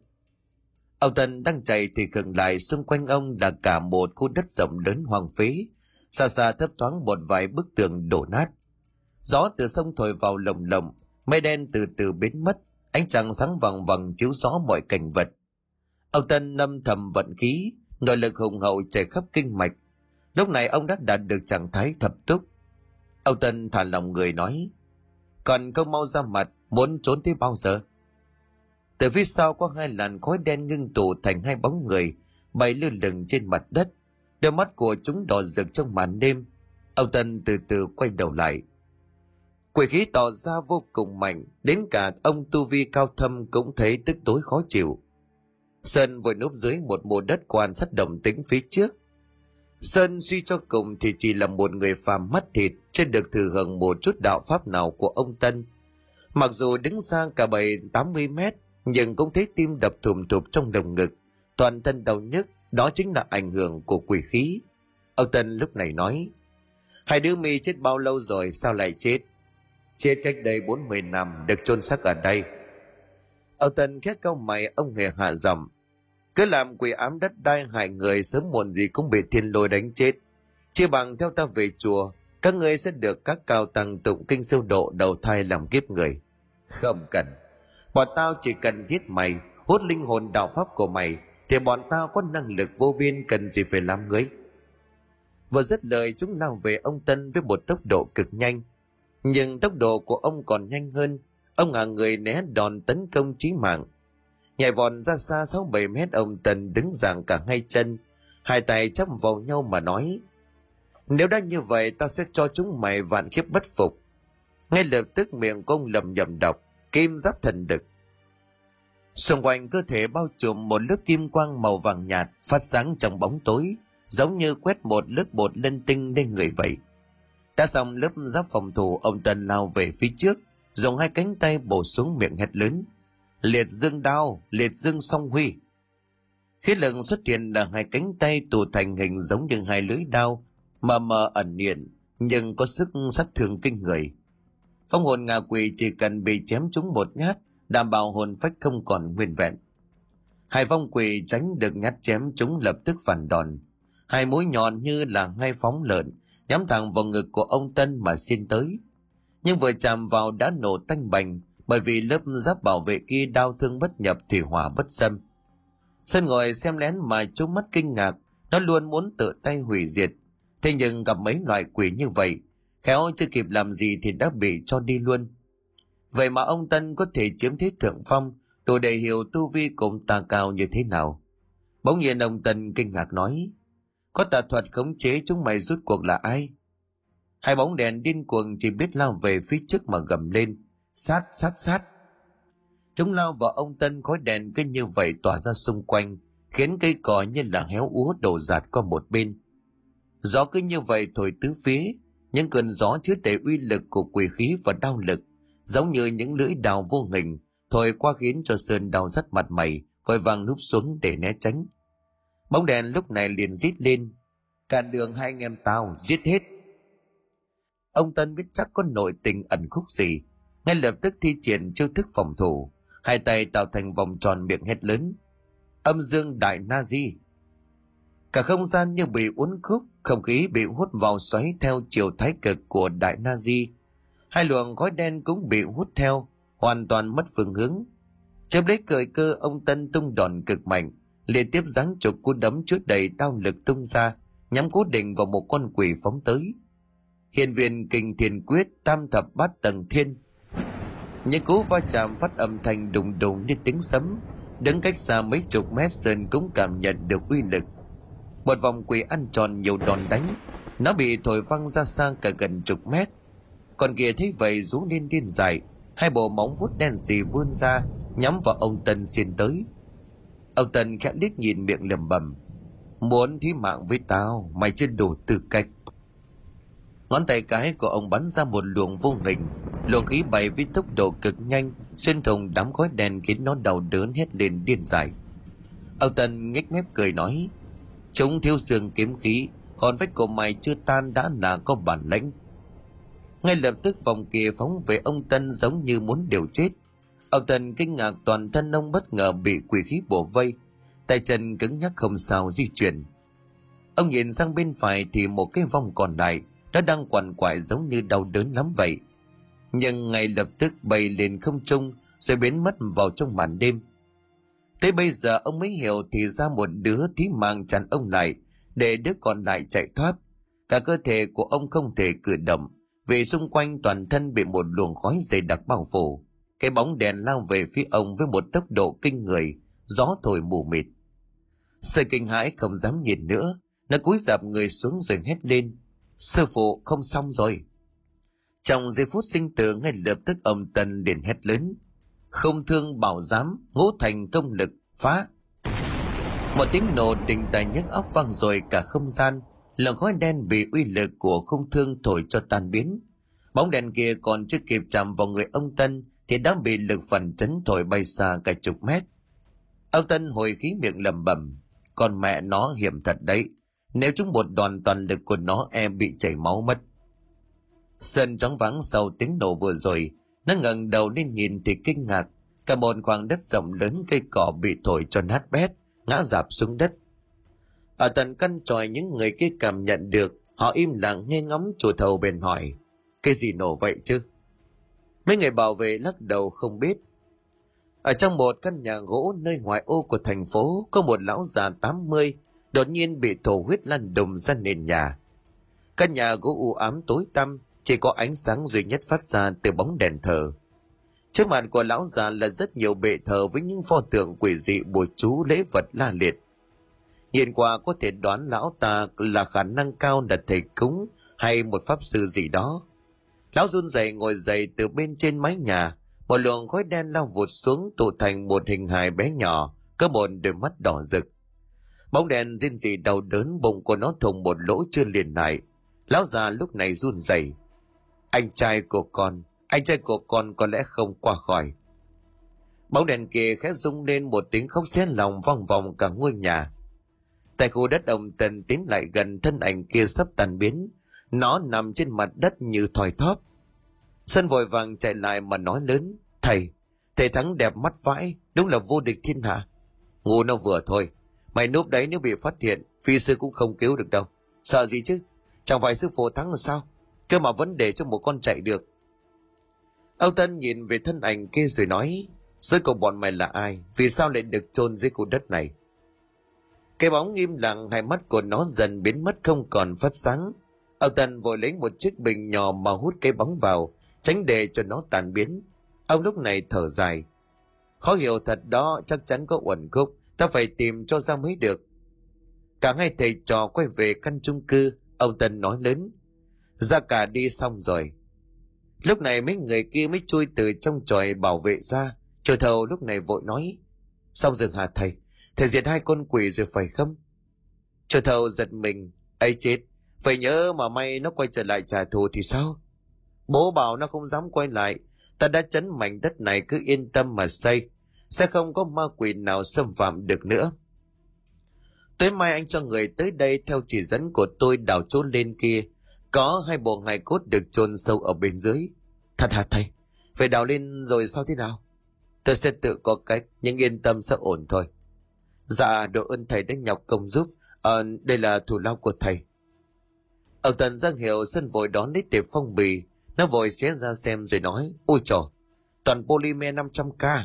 Ông Tân đang chạy thì gần lại xung quanh ông là cả một khu đất rộng lớn hoang phế. Xa xa thấp thoáng một vài bức tường đổ nát. Gió từ sông thổi vào lồng lồng, mây đen từ từ biến mất, ánh trăng sáng vàng vàng chiếu rõ mọi cảnh vật. Ông Tân nâm thầm vận khí, nội lực hùng hậu chảy khắp kinh mạch. Lúc này ông đã đạt được trạng thái thập túc. Ông Tân thả lòng người nói, còn không mau ra mặt, muốn trốn tới bao giờ? Từ phía sau có hai làn khói đen ngưng tụ thành hai bóng người, bay lơ lửng trên mặt đất. Đôi mắt của chúng đỏ rực trong màn đêm. Âu Tân từ từ quay đầu lại. Quỷ khí tỏ ra vô cùng mạnh, đến cả ông Tu Vi cao thâm cũng thấy tức tối khó chịu. Sơn vội núp dưới một mùa đất quan sát động tính phía trước. Sơn suy cho cùng thì chỉ là một người phàm mắt thịt, chưa được thừa hưởng một chút đạo pháp nào của ông Tân. Mặc dù đứng xa cả bảy tám mươi mét, nhưng cũng thấy tim đập thùm thụp trong lồng ngực, toàn thân đau nhức, đó chính là ảnh hưởng của quỷ khí. Ông Tân lúc này nói, hai đứa mi chết bao lâu rồi sao lại chết? Chết cách đây 40 năm, được chôn xác ở đây. Ông Tân khét câu mày, ông hề hạ giọng cứ làm quỷ ám đất đai hại người sớm muộn gì cũng bị thiên lôi đánh chết. Chia bằng theo ta về chùa, các ngươi sẽ được các cao tăng tụng kinh siêu độ đầu thai làm kiếp người. Không cần, Bọn tao chỉ cần giết mày, hút linh hồn đạo pháp của mày, thì bọn tao có năng lực vô biên cần gì phải làm người. Vừa dứt lời chúng lao về ông Tân với một tốc độ cực nhanh. Nhưng tốc độ của ông còn nhanh hơn, ông ngả người né đòn tấn công chí mạng. Nhảy vòn ra xa sáu bảy mét ông tần đứng dạng cả hai chân, hai tay chắp vào nhau mà nói. Nếu đã như vậy tao sẽ cho chúng mày vạn kiếp bất phục. Ngay lập tức miệng công lầm nhầm đọc kim giáp thần đực. Xung quanh cơ thể bao trùm một lớp kim quang màu vàng nhạt phát sáng trong bóng tối, giống như quét một lớp bột lên tinh lên người vậy. Đã xong lớp giáp phòng thủ, ông tần lao về phía trước, dùng hai cánh tay bổ xuống miệng hét lớn. Liệt dương đao, liệt dương song huy. Khi lực xuất hiện là hai cánh tay tụ thành hình giống như hai lưới đao, mờ mờ ẩn hiện, nhưng có sức sát thương kinh người. Phong hồn ngạ quỷ chỉ cần bị chém trúng một nhát, đảm bảo hồn phách không còn nguyên vẹn. Hai phong quỷ tránh được nhát chém chúng lập tức phản đòn. Hai mũi nhọn như là hai phóng lợn, nhắm thẳng vào ngực của ông Tân mà xin tới. Nhưng vừa chạm vào đã nổ tanh bành, bởi vì lớp giáp bảo vệ kia đau thương bất nhập thủy hỏa bất xâm. Sơn ngồi xem lén mà trúng mắt kinh ngạc, nó luôn muốn tự tay hủy diệt. Thế nhưng gặp mấy loại quỷ như vậy, khéo chưa kịp làm gì thì đã bị cho đi luôn vậy mà ông tân có thể chiếm thế thượng phong đủ để hiểu tu vi cùng tà cao như thế nào bỗng nhiên ông tân kinh ngạc nói có tà thuật khống chế chúng mày rút cuộc là ai hai bóng đèn điên cuồng chỉ biết lao về phía trước mà gầm lên sát sát sát chúng lao vào ông tân khói đèn cứ như vậy tỏa ra xung quanh khiến cây cỏ như là héo úa đổ dạt qua một bên gió cứ như vậy thổi tứ phía những cơn gió chứa đầy uy lực của quỷ khí và đau lực, giống như những lưỡi đào vô hình, thổi qua khiến cho Sơn đau rắt mặt mày, vội vàng núp xuống để né tránh. Bóng đèn lúc này liền rít lên, cản đường hai anh em tao, giết hết. Ông Tân biết chắc có nội tình ẩn khúc gì, ngay lập tức thi triển chiêu thức phòng thủ, hai tay tạo thành vòng tròn miệng hét lớn. Âm dương đại na di Cả không gian như bị uốn khúc, không khí bị hút vào xoáy theo chiều thái cực của đại Nazi. Hai luồng khói đen cũng bị hút theo, hoàn toàn mất phương hướng. chớp lấy cởi cơ ông Tân tung đòn cực mạnh, liên tiếp giáng chục cú đấm trước đầy đau lực tung ra, nhắm cố định vào một con quỷ phóng tới. Hiền viên kinh thiền quyết tam thập bát tầng thiên những cú va chạm phát âm thanh đùng đùng như tiếng sấm, đứng cách xa mấy chục mét sơn cũng cảm nhận được uy lực. Một vòng quỷ ăn tròn nhiều đòn đánh, nó bị thổi văng ra xa cả gần chục mét. Còn kia thấy vậy rú lên điên dài hai bộ móng vuốt đen xì vươn ra, nhắm vào ông tân xiên tới. Ông tân khẽ liếc nhìn miệng lẩm bẩm, muốn thí mạng với tao, mày chưa đủ tư cách. Ngón tay cái của ông bắn ra một luồng vô hình luồng khí bay với tốc độ cực nhanh, xuyên thủng đám khói đen khiến nó đau đớn hết lên điên dại. Ông tân nhếch mép cười nói, chúng thiếu xương kiếm khí, còn vết của mày chưa tan đã là có bản lãnh. Ngay lập tức vòng kia phóng về ông tân giống như muốn điều chết. Ông tân kinh ngạc toàn thân ông bất ngờ bị quỷ khí bổ vây, tay chân cứng nhắc không sao di chuyển. Ông nhìn sang bên phải thì một cái vòng còn lại nó đang quằn quại giống như đau đớn lắm vậy nhưng ngay lập tức bay lên không trung, rồi biến mất vào trong màn đêm. Tới bây giờ ông mới hiểu thì ra một đứa thí mạng chặn ông lại, để đứa còn lại chạy thoát. Cả cơ thể của ông không thể cử động, vì xung quanh toàn thân bị một luồng khói dày đặc bao phủ. Cái bóng đèn lao về phía ông với một tốc độ kinh người, gió thổi mù mịt. Sợi kinh hãi không dám nhìn nữa, nó cúi dạp người xuống rồi hét lên. Sư phụ, không xong rồi trong giây phút sinh tử, ngay lập tức ông tân liền hét lớn. Không thương bảo giám, ngũ thành công lực, phá. Một tiếng nổ đình tài nhức óc vang rồi cả không gian. Lồng khói đen bị uy lực của không thương thổi cho tan biến. Bóng đèn kia còn chưa kịp chạm vào người ông tân, thì đã bị lực phản chấn thổi bay xa cả chục mét. Ông tân hồi khí miệng lầm bầm con mẹ nó hiểm thật đấy. Nếu chúng một đoàn toàn lực của nó em bị chảy máu mất sơn trống vắng sau tiếng nổ vừa rồi. Nó ngẩng đầu lên nhìn thì kinh ngạc. Cả một khoảng đất rộng lớn cây cỏ bị thổi cho nát bét ngã dạp xuống đất. Ở tận căn tròi những người kia cảm nhận được họ im lặng nghe ngóng chủ thầu bền hỏi cái gì nổ vậy chứ? Mấy người bảo vệ lắc đầu không biết. Ở trong một căn nhà gỗ nơi ngoại ô của thành phố có một lão già 80 đột nhiên bị thổ huyết lăn đùng ra nền nhà. Căn nhà gỗ u ám tối tăm, chỉ có ánh sáng duy nhất phát ra từ bóng đèn thờ. Trước mặt của lão già là rất nhiều bệ thờ với những pho tượng quỷ dị bùa chú lễ vật la liệt. Nhìn qua có thể đoán lão ta là khả năng cao là thầy cúng hay một pháp sư gì đó. Lão run rẩy ngồi dậy từ bên trên mái nhà, một luồng khói đen lao vụt xuống tụ thành một hình hài bé nhỏ, cơ bồn đôi mắt đỏ rực. Bóng đèn riêng gì đau đớn bụng của nó thùng một lỗ chưa liền lại. Lão già lúc này run rẩy. Anh trai của con, anh trai của con có lẽ không qua khỏi. Bóng đèn kia khẽ rung lên một tiếng khóc xé lòng vòng vòng cả ngôi nhà. Tại khu đất ông Tần tiến lại gần thân ảnh kia sắp tàn biến. Nó nằm trên mặt đất như thòi thóp. Sân vội vàng chạy lại mà nói lớn. Thầy, thầy thắng đẹp mắt vãi, đúng là vô địch thiên hạ. Ngu nó vừa thôi, Mày núp đấy nếu bị phát hiện, phi sư cũng không cứu được đâu. Sợ gì chứ? Chẳng phải sư phụ thắng là sao? Cơ mà vấn đề cho một con chạy được. Âu Tân nhìn về thân ảnh kia rồi nói, rốt cuộc bọn mày là ai? Vì sao lại được chôn dưới khu đất này? Cái bóng im lặng, hai mắt của nó dần biến mất không còn phát sáng. Âu Tân vội lấy một chiếc bình nhỏ mà hút cái bóng vào, tránh để cho nó tàn biến. Ông lúc này thở dài. Khó hiểu thật đó, chắc chắn có uẩn khúc ta phải tìm cho ra mới được cả hai thầy trò quay về căn chung cư ông tân nói lớn ra cả đi xong rồi. Lúc này mấy người kia mới chui từ trong tròi bảo vệ ra. Trời thầu lúc này vội nói, xong rừng hả thầy? Thầy diệt hai con quỷ rồi phải không? Trời thầu giật mình ấy chết, phải nhớ mà may nó quay trở lại trả thù thì sao? Bố bảo nó không dám quay lại. Ta đã chấn mảnh đất này cứ yên tâm mà xây, sẽ không có ma quỷ nào xâm phạm được nữa. Tới mai anh cho người tới đây theo chỉ dẫn của tôi đào chỗ lên kia. Có hai bộ hài cốt được chôn sâu ở bên dưới. Thật hả thầy? Phải đào lên rồi sao thế nào? Tôi sẽ tự có cách, nhưng yên tâm sẽ ổn thôi. Dạ, độ ơn thầy đã nhọc công giúp. À, đây là thủ lao của thầy. Ông Tần Giang Hiệu sân vội đón lấy tiệp phong bì. Nó vội xé ra xem rồi nói, ôi trời, toàn polymer 500k,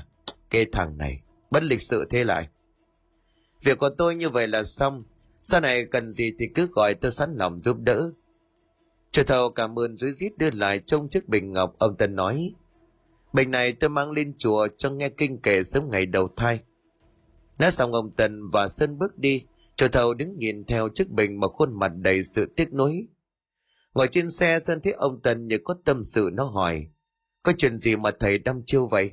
cái thằng này, bất lịch sự thế lại. Việc của tôi như vậy là xong. Sau này cần gì thì cứ gọi tôi sẵn lòng giúp đỡ. Chủ thầu cảm ơn dưới rít đưa lại trong chiếc bình ngọc ông Tân nói. Bình này tôi mang lên chùa cho nghe kinh kể sớm ngày đầu thai. Nói xong ông Tần và Sơn bước đi, chủ thầu đứng nhìn theo chiếc bình mà khuôn mặt đầy sự tiếc nuối. Ngồi trên xe Sơn thấy ông Tần như có tâm sự nó hỏi, có chuyện gì mà thầy đăm chiêu vậy?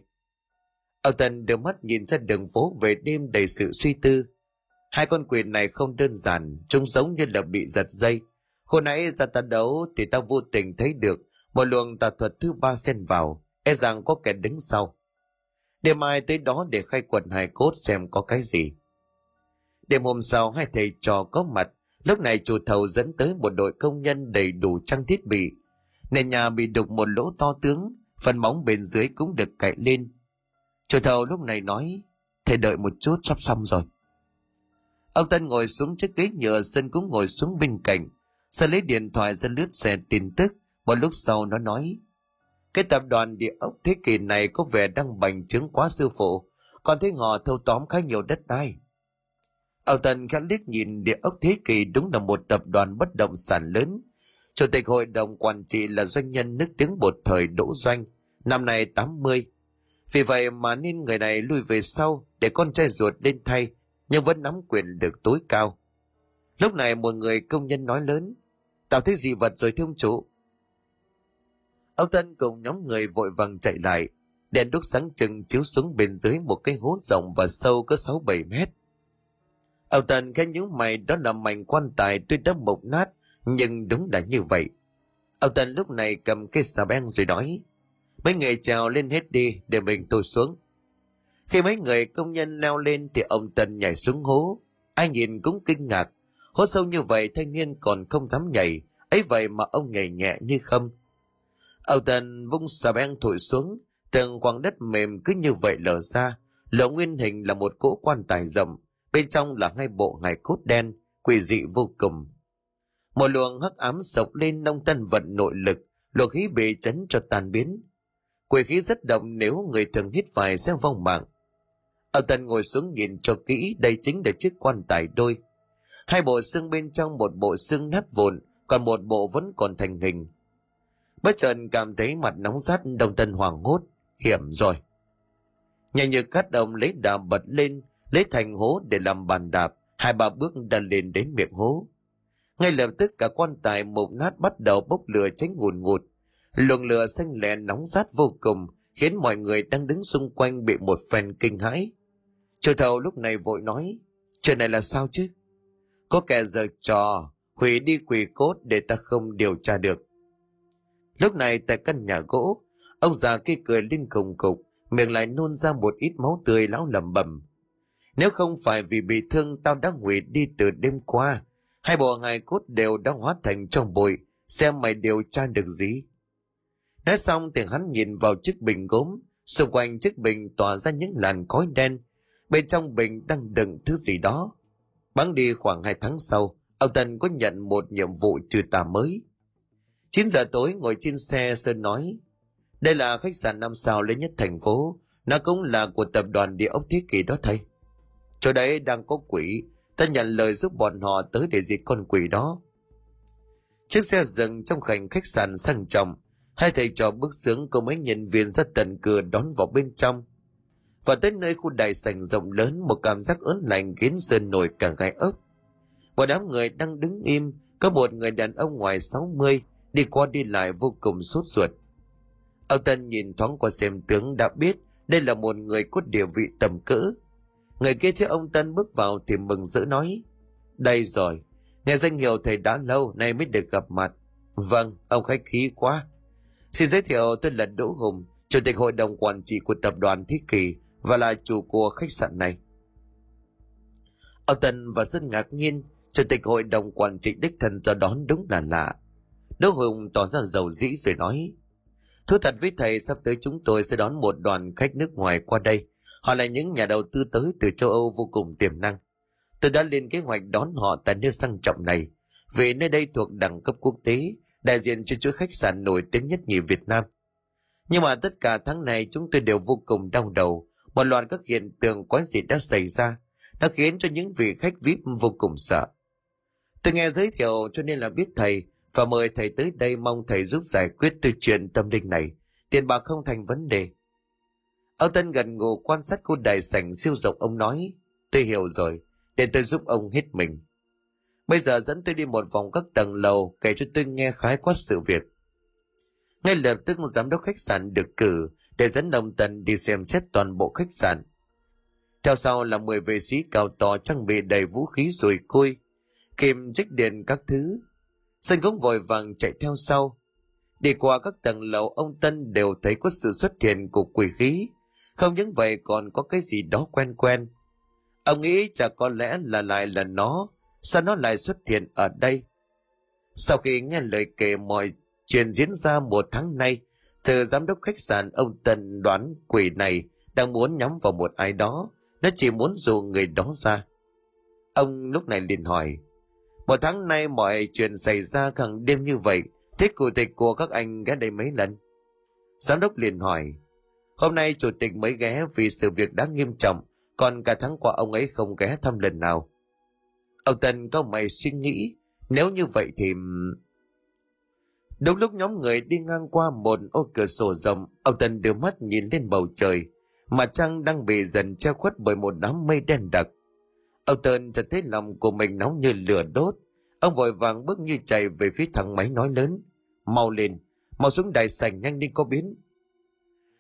Ông Tần đưa mắt nhìn ra đường phố về đêm đầy sự suy tư. Hai con quỷ này không đơn giản, chúng giống như là bị giật dây. Hồi nãy ra ta đấu thì ta vô tình thấy được một luồng tà thuật thứ ba xen vào, e rằng có kẻ đứng sau. Đêm mai tới đó để khai quật hài cốt xem có cái gì. Đêm hôm sau hai thầy trò có mặt, lúc này chủ thầu dẫn tới một đội công nhân đầy đủ trang thiết bị. Nền nhà bị đục một lỗ to tướng, phần móng bên dưới cũng được cạy lên. Chủ thầu lúc này nói, thầy đợi một chút sắp xong rồi. Ông Tân ngồi xuống chiếc ghế nhựa, Sơn cũng ngồi xuống bên cạnh. Sơn lấy điện thoại ra lướt xe tin tức, một lúc sau nó nói, cái tập đoàn địa ốc thế kỷ này có vẻ đang bành trướng quá sư phụ, còn thấy họ thâu tóm khá nhiều đất đai. Ông Tần khẽ liếc nhìn địa ốc thế kỷ đúng là một tập đoàn bất động sản lớn. Chủ tịch hội đồng quản trị là doanh nhân nước tiếng một thời Đỗ Doanh, năm nay 80. Vì vậy mà nên người này lui về sau để con trai ruột lên thay, nhưng vẫn nắm quyền được tối cao. Lúc này một người công nhân nói lớn, tao thấy gì vật rồi thưa ông chủ. Ông Tân cùng nhóm người vội vàng chạy lại, đèn đúc sáng trưng chiếu xuống bên dưới một cái hố rộng và sâu có 6-7 mét. Ông Tân khẽ nhíu mày đó là mảnh quan tài tuy đã mục nát, nhưng đúng là như vậy. Ông Tân lúc này cầm cây xà beng rồi nói, mấy người trèo lên hết đi để mình tôi xuống. Khi mấy người công nhân leo lên thì ông Tân nhảy xuống hố. Ai nhìn cũng kinh ngạc. Hố sâu như vậy thanh niên còn không dám nhảy. ấy vậy mà ông nhảy nhẹ như không. Ông Tần vung xà beng thổi xuống. Từng quảng đất mềm cứ như vậy lở ra. Lộ nguyên hình là một cỗ quan tài rộng. Bên trong là hai bộ ngài cốt đen, quỷ dị vô cùng. Một luồng hắc ám sộc lên nông tân vận nội lực, luồng khí bị chấn cho tan biến. Quỷ khí rất động nếu người thường hít phải sẽ vong mạng. Ông Tần ngồi xuống nhìn cho kỹ đây chính là chiếc quan tài đôi. Hai bộ xương bên trong một bộ xương nát vụn, còn một bộ vẫn còn thành hình. Bất chợt cảm thấy mặt nóng rát đồng tân hoàng hốt, hiểm rồi. Nhà như cắt đồng lấy đà bật lên, lấy thành hố để làm bàn đạp, hai ba bước đã lên đến miệng hố. Ngay lập tức cả quan tài mục nát bắt đầu bốc lửa cháy ngùn ngụt. Luồng lửa xanh lè nóng rát vô cùng, khiến mọi người đang đứng xung quanh bị một phen kinh hãi. Chủ thầu lúc này vội nói, chuyện này là sao chứ? Có kẻ giờ trò, hủy đi quỷ cốt để ta không điều tra được. Lúc này tại căn nhà gỗ, ông già kia cười lên khùng cục, miệng lại nôn ra một ít máu tươi lão lầm bầm. Nếu không phải vì bị thương tao đã hủy đi từ đêm qua, hai bộ hài cốt đều đã hóa thành trong bụi, xem mày điều tra được gì. Nói xong thì hắn nhìn vào chiếc bình gốm, xung quanh chiếc bình tỏa ra những làn khói đen, bên trong bình đang đựng thứ gì đó. Bắn đi khoảng hai tháng sau, ông Tân có nhận một nhiệm vụ trừ tà mới. 9 giờ tối ngồi trên xe Sơn nói, đây là khách sạn năm sao lớn nhất thành phố, nó cũng là của tập đoàn địa ốc thế kỷ đó thầy. Chỗ đấy đang có quỷ, ta nhận lời giúp bọn họ tới để diệt con quỷ đó. Chiếc xe dừng trong khoảnh khách sạn sang trọng, hai thầy trò bước sướng cùng mấy nhân viên ra tận cửa đón vào bên trong. Và tới nơi khu đại sảnh rộng lớn một cảm giác ớn lạnh khiến Sơn nổi cả gai ốc. Một đám người đang đứng im, có một người đàn ông ngoài 60 đi qua đi lại vô cùng sốt ruột. Ông Tân nhìn thoáng qua xem tướng đã biết đây là một người có địa vị tầm cỡ. Người kia thấy ông Tân bước vào thì mừng rỡ nói, đây rồi, nghe danh hiệu thầy đã lâu nay mới được gặp mặt. Vâng, ông khách khí quá. Xin giới thiệu tôi là Đỗ Hùng, Chủ tịch Hội đồng Quản trị của Tập đoàn Thế Kỷ và là chủ của khách sạn này. Ông Tân và rất ngạc nhiên, Chủ tịch Hội đồng Quản trị đích thân ra đón đúng là lạ. Đỗ Hùng tỏ ra giàu dĩ rồi nói, Thú thật với thầy, sắp tới chúng tôi sẽ đón một đoàn khách nước ngoài qua đây. Họ là những nhà đầu tư tới từ châu Âu vô cùng tiềm năng. Tôi đã lên kế hoạch đón họ tại nơi sang trọng này, vì nơi đây thuộc đẳng cấp quốc tế, đại diện cho chuỗi khách sạn nổi tiếng nhất nhì Việt Nam. Nhưng mà tất cả tháng này chúng tôi đều vô cùng đau đầu, một loạt các hiện tượng quái dị đã xảy ra, đã khiến cho những vị khách VIP vô cùng sợ. Tôi nghe giới thiệu cho nên là biết thầy, và mời thầy tới đây mong thầy giúp giải quyết từ chuyện tâm linh này. Tiền bạc không thành vấn đề. Ông Tân gần ngủ quan sát khu đại sảnh siêu rộng ông nói, tôi hiểu rồi, để tôi giúp ông hết mình. Bây giờ dẫn tôi đi một vòng các tầng lầu kể cho tôi nghe khái quát sự việc. Ngay lập tức giám đốc khách sạn được cử để dẫn ông Tân đi xem xét toàn bộ khách sạn. Theo sau là 10 vệ sĩ cao to trang bị đầy vũ khí rồi côi, kìm trích điện các thứ. Sân cũng vội vàng chạy theo sau. Đi qua các tầng lầu ông Tân đều thấy có sự xuất hiện của quỷ khí. Không những vậy còn có cái gì đó quen quen. Ông nghĩ chả có lẽ là lại là nó, sao nó lại xuất hiện ở đây? Sau khi nghe lời kể mọi chuyện diễn ra một tháng nay, từ giám đốc khách sạn ông Tân đoán quỷ này đang muốn nhắm vào một ai đó, nó chỉ muốn dụ người đó ra. Ông lúc này liền hỏi, một tháng nay mọi chuyện xảy ra càng đêm như vậy, thế chủ tịch của các anh ghé đây mấy lần? Giám đốc liền hỏi, hôm nay chủ tịch mới ghé vì sự việc đã nghiêm trọng, còn cả tháng qua ông ấy không ghé thăm lần nào. Ông Tân có mày suy nghĩ, nếu như vậy thì... Đúng lúc nhóm người đi ngang qua một ô cửa sổ rộng, ông Tân đưa mắt nhìn lên bầu trời, mà trăng đang bị dần che khuất bởi một đám mây đen đặc. Ông Tân chợt thấy lòng của mình nóng như lửa đốt, ông vội vàng bước như chạy về phía thằng máy nói lớn, mau lên, mau xuống đài sảnh nhanh đi có biến.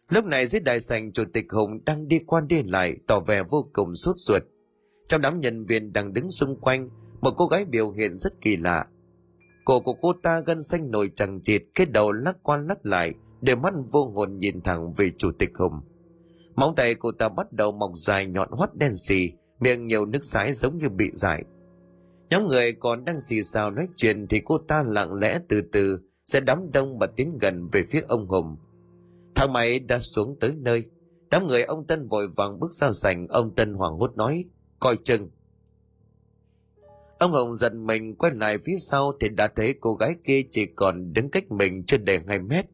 Lúc này dưới đài sảnh chủ tịch Hùng đang đi qua đi lại tỏ vẻ vô cùng sốt ruột. Trong đám nhân viên đang đứng xung quanh, một cô gái biểu hiện rất kỳ lạ. Cổ của cô ta gân xanh nổi chẳng chịt, cái đầu lắc qua lắc lại, để mắt vô hồn nhìn thẳng về chủ tịch Hùng. Móng tay cô ta bắt đầu mọc dài nhọn hoắt đen xì, miệng nhiều nước sái giống như bị dại. Nhóm người còn đang xì xào nói chuyện thì cô ta lặng lẽ từ từ sẽ đám đông và tiến gần về phía ông Hùng. Thang máy đã xuống tới nơi. Đám người ông Tân vội vàng bước ra sảnh, ông Tân hoảng hốt nói, coi chừng. Ông Hồng giật mình quay lại phía sau thì đã thấy cô gái kia chỉ còn đứng cách mình chưa đầy hai mét.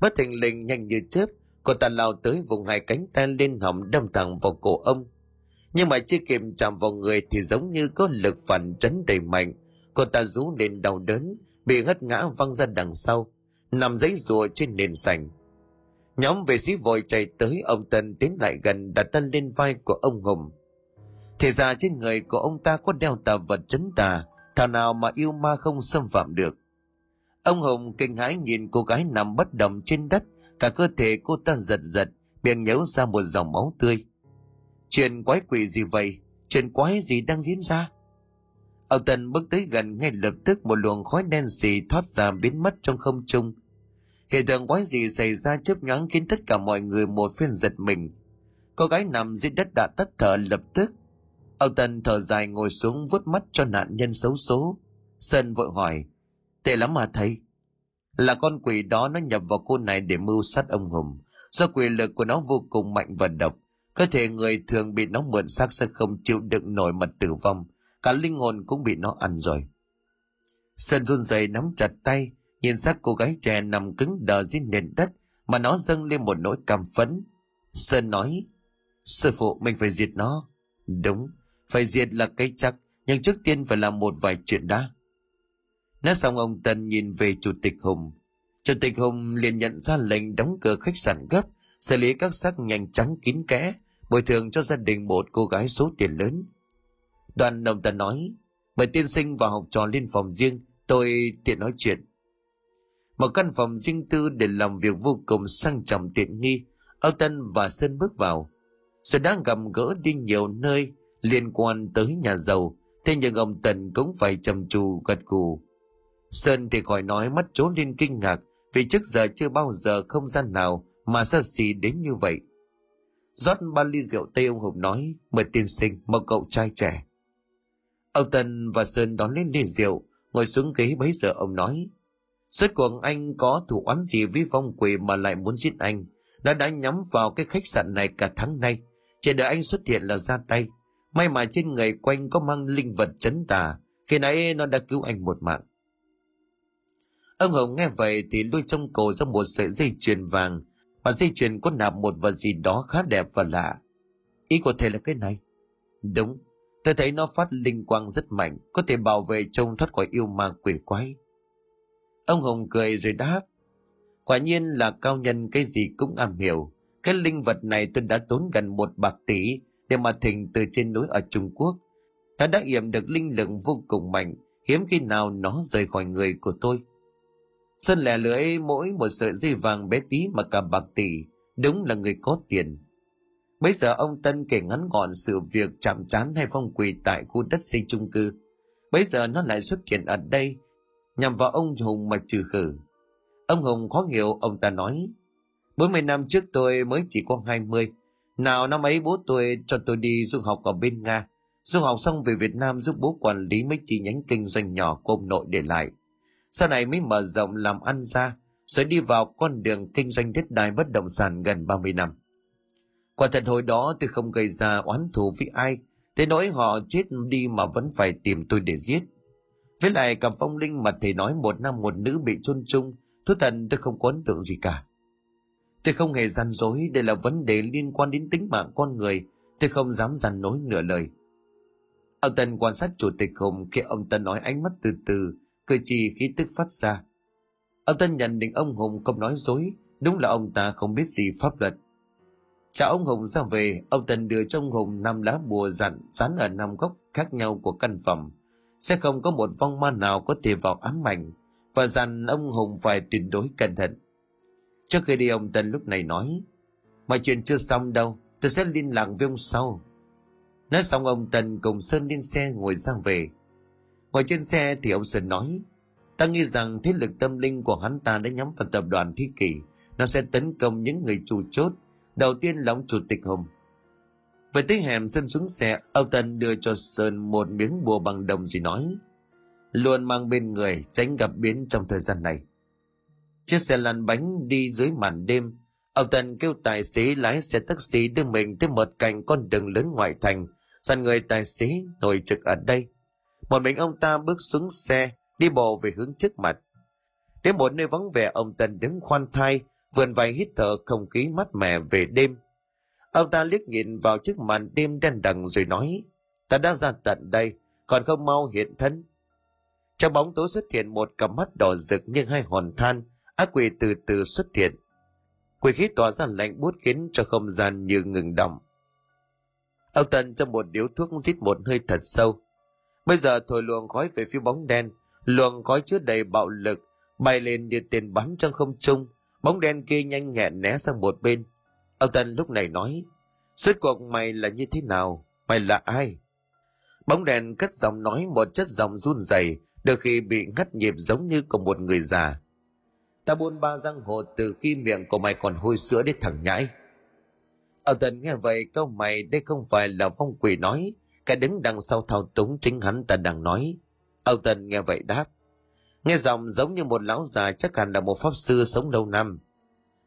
Bất thình lình nhanh như chớp, cô ta lao tới vùng hai cánh tay lên họng đâm thẳng vào cổ ông. Nhưng mà chưa kịp chạm vào người thì giống như có lực phản chấn đầy mạnh. Cô ta rú lên đau đớn, bị hất ngã văng ra đằng sau, nằm giấy rùa trên nền sành. Nhóm vệ sĩ vội chạy tới ông Tân tiến lại gần đặt tay lên vai của ông Hùng. Thì ra trên người của ông ta có đeo tà vật chấn tà, thảo nào mà yêu ma không xâm phạm được. Ông Hùng kinh hãi nhìn cô gái nằm bất động trên đất, cả cơ thể cô ta giật giật, miệng nhớ ra một dòng máu tươi. Chuyện quái quỷ gì vậy? Chuyện quái gì đang diễn ra? Ông Tân bước tới gần ngay lập tức một luồng khói đen xì thoát ra biến mất trong không trung. Hiện tượng quái gì xảy ra chớp nhoáng khiến tất cả mọi người một phiên giật mình. Cô gái nằm dưới đất đã tắt thở lập tức. Ông Tân thở dài ngồi xuống vuốt mắt cho nạn nhân xấu số. Sơn vội hỏi, tệ lắm mà thầy. Là con quỷ đó nó nhập vào cô này để mưu sát ông Hùng. Do quỷ lực của nó vô cùng mạnh và độc, cơ thể người thường bị nó mượn xác sẽ không chịu đựng nổi mà tử vong. Cả linh hồn cũng bị nó ăn rồi. Sơn run rẩy nắm chặt tay, nhìn xác cô gái trẻ nằm cứng đờ dưới nền đất mà nó dâng lên một nỗi cảm phấn. Sơn nói, sư phụ mình phải diệt nó. Đúng, phải diệt là cái chắc, nhưng trước tiên phải làm một vài chuyện đã. Nói xong ông Tân nhìn về Chủ tịch Hùng. Chủ tịch Hùng liền nhận ra lệnh đóng cửa khách sạn gấp, xử lý các xác nhanh chóng kín kẽ, bồi thường cho gia đình một cô gái số tiền lớn. Đoàn ông Tân nói, mời tiên sinh vào học trò lên phòng riêng, tôi tiện nói chuyện. Một căn phòng riêng tư để làm việc vô cùng sang trọng tiện nghi, ông Tân và Sơn bước vào. Rồi đang gặp gỡ đi nhiều nơi liên quan tới nhà giàu, thế nhưng ông Tần cũng phải trầm trù gật gù. Sơn thì khỏi nói mắt trốn lên kinh ngạc vì trước giờ chưa bao giờ không gian nào mà xa xỉ đến như vậy. rót ba ly rượu tây ông Hùng nói, mời tiên sinh, một cậu trai trẻ. Ông Tần và Sơn đón lên ly rượu, ngồi xuống ghế bấy giờ ông nói, Suốt cuộc anh có thủ oán gì với phong quỷ mà lại muốn giết anh, đã đã nhắm vào cái khách sạn này cả tháng nay, chỉ đợi anh xuất hiện là ra tay. May mà trên người quanh có mang linh vật chấn tà, khi nãy nó đã cứu anh một mạng. Ông Hồng nghe vậy thì lui trong cổ ra một sợi dây chuyền vàng, và dây chuyền có nạp một vật gì đó khá đẹp và lạ. Ý của thầy là cái này. Đúng, tôi thấy nó phát linh quang rất mạnh, có thể bảo vệ trông thoát khỏi yêu ma quỷ quái. Ông Hồng cười rồi đáp, quả nhiên là cao nhân cái gì cũng am hiểu, Cái linh vật này tôi đã tốn gần một bạc tỷ để mà thỉnh từ trên núi ở Trung Quốc. Nó đã yểm được linh lực vô cùng mạnh, hiếm khi nào nó rời khỏi người của tôi. Sơn lẻ lưỡi mỗi một sợi dây vàng bé tí mà cả bạc tỷ, đúng là người có tiền. Bây giờ ông Tân kể ngắn gọn sự việc chạm trán hay phong quỳ tại khu đất xây chung cư. Bây giờ nó lại xuất hiện ở đây, nhằm vào ông Hùng mà trừ khử. Ông Hùng khó hiểu ông ta nói, 40 năm trước tôi mới chỉ có 20, nào năm ấy bố tôi cho tôi đi du học ở bên Nga, du học xong về Việt Nam giúp bố quản lý mấy chi nhánh kinh doanh nhỏ của ông nội để lại. Sau này mới mở rộng làm ăn ra, rồi đi vào con đường kinh doanh đất đai bất động sản gần 30 năm. Quả thật hồi đó tôi không gây ra oán thù với ai, thế nỗi họ chết đi mà vẫn phải tìm tôi để giết. Với lại cặp phong linh mà thầy nói một nam một nữ bị chôn chung, thú thần tôi không có ấn tượng gì cả. Tôi không hề gian dối, đây là vấn đề liên quan đến tính mạng con người, tôi không dám gian nối nửa lời. Ông Tân quan sát chủ tịch Hùng khi ông Tân nói ánh mắt từ từ, cười trì khí tức phát ra. Ông Tân nhận định ông Hùng không nói dối, đúng là ông ta không biết gì pháp luật. Cha ông Hùng ra về, ông Tân đưa cho ông Hùng năm lá bùa dặn dán ở năm góc khác nhau của căn phòng. Sẽ không có một vong ma nào có thể vào ám ảnh, và dặn ông Hùng phải tuyệt đối cẩn thận. Trước khi đi ông Tân lúc này nói, mọi chuyện chưa xong đâu, tôi sẽ liên lạc với ông sau. Nói xong ông Tân cùng Sơn lên xe ngồi sang về. Ngồi trên xe thì ông Sơn nói, ta nghĩ rằng thế lực tâm linh của hắn ta đã nhắm vào tập đoàn Thi Kỷ, nó sẽ tấn công những người chủ chốt, đầu tiên là ông Chủ tịch Hùng. Về tới hẻm Sơn xuống xe, ông Tân đưa cho Sơn một miếng bùa bằng đồng rồi nói, luôn mang bên người tránh gặp biến trong thời gian này. Chiếc xe lăn bánh đi dưới màn đêm, ông Tân kêu tài xế lái xe taxi đưa mình tới một cạnh con đường lớn ngoại thành, Dặn người tài xế ngồi trực ở đây. Một mình ông ta bước xuống xe, đi bộ về hướng trước mặt. Đến một nơi vắng vẻ ông Tân đứng khoan thai, vườn vài hít thở không khí mát mẻ về đêm. Ông ta liếc nhìn vào chiếc màn đêm đen đằng rồi nói, ta đã ra tận đây, còn không mau hiện thân. Trong bóng tối xuất hiện một cặp mắt đỏ rực như hai hòn than, ác quỷ từ từ xuất hiện. Quỷ khí tỏa ra lạnh buốt khiến cho không gian như ngừng động. Ông Tần trong một điếu thuốc rít một hơi thật sâu. Bây giờ thổi luồng khói về phía bóng đen, luồng khói chứa đầy bạo lực, bay lên như tiền bắn trong không trung, bóng đen kia nhanh nhẹn né sang một bên. Ông Tần lúc này nói, suốt cuộc mày là như thế nào? Mày là ai? Bóng đèn cất giọng nói một chất giọng run rẩy, đôi khi bị ngắt nhịp giống như của một người già. Ta buôn ba răng hồ từ khi miệng của mày còn hôi sữa đến thằng nhãi. Ông Tần nghe vậy câu mày đây không phải là phong quỷ nói, cái đứng đằng sau thao túng chính hắn ta đang nói. Ông Tần nghe vậy đáp. Nghe giọng giống như một lão già chắc hẳn là một pháp sư sống lâu năm.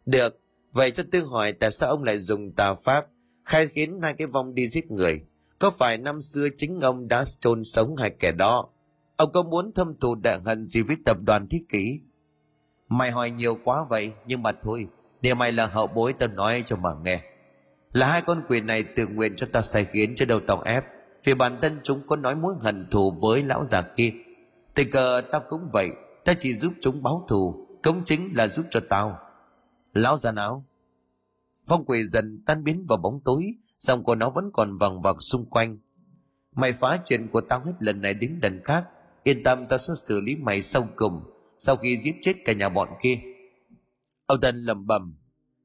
Được, vậy cho tôi hỏi tại sao ông lại dùng tà pháp khai khiến hai cái vong đi giết người? Có phải năm xưa chính ông đã chôn sống hai kẻ đó? Ông có muốn thâm thù đại hận gì với tập đoàn thiết kỷ? Mày hỏi nhiều quá vậy, nhưng mà thôi, để mày là hậu bối tao nói cho mà nghe. Là hai con quỷ này tự nguyện cho ta sai khiến cho đầu tòng ép, vì bản thân chúng có nói muốn hận thù với lão già kia. Tình cờ tao cũng vậy, ta chỉ giúp chúng báo thù, công chính là giúp cho tao. Lão già nào? Phong quỷ dần tan biến vào bóng tối, song của nó vẫn còn vằng vặc xung quanh. Mày phá chuyện của tao hết lần này đến lần khác, yên tâm tao sẽ xử lý mày sau cùng, sau khi giết chết cả nhà bọn kia. Ông Tân lầm bầm,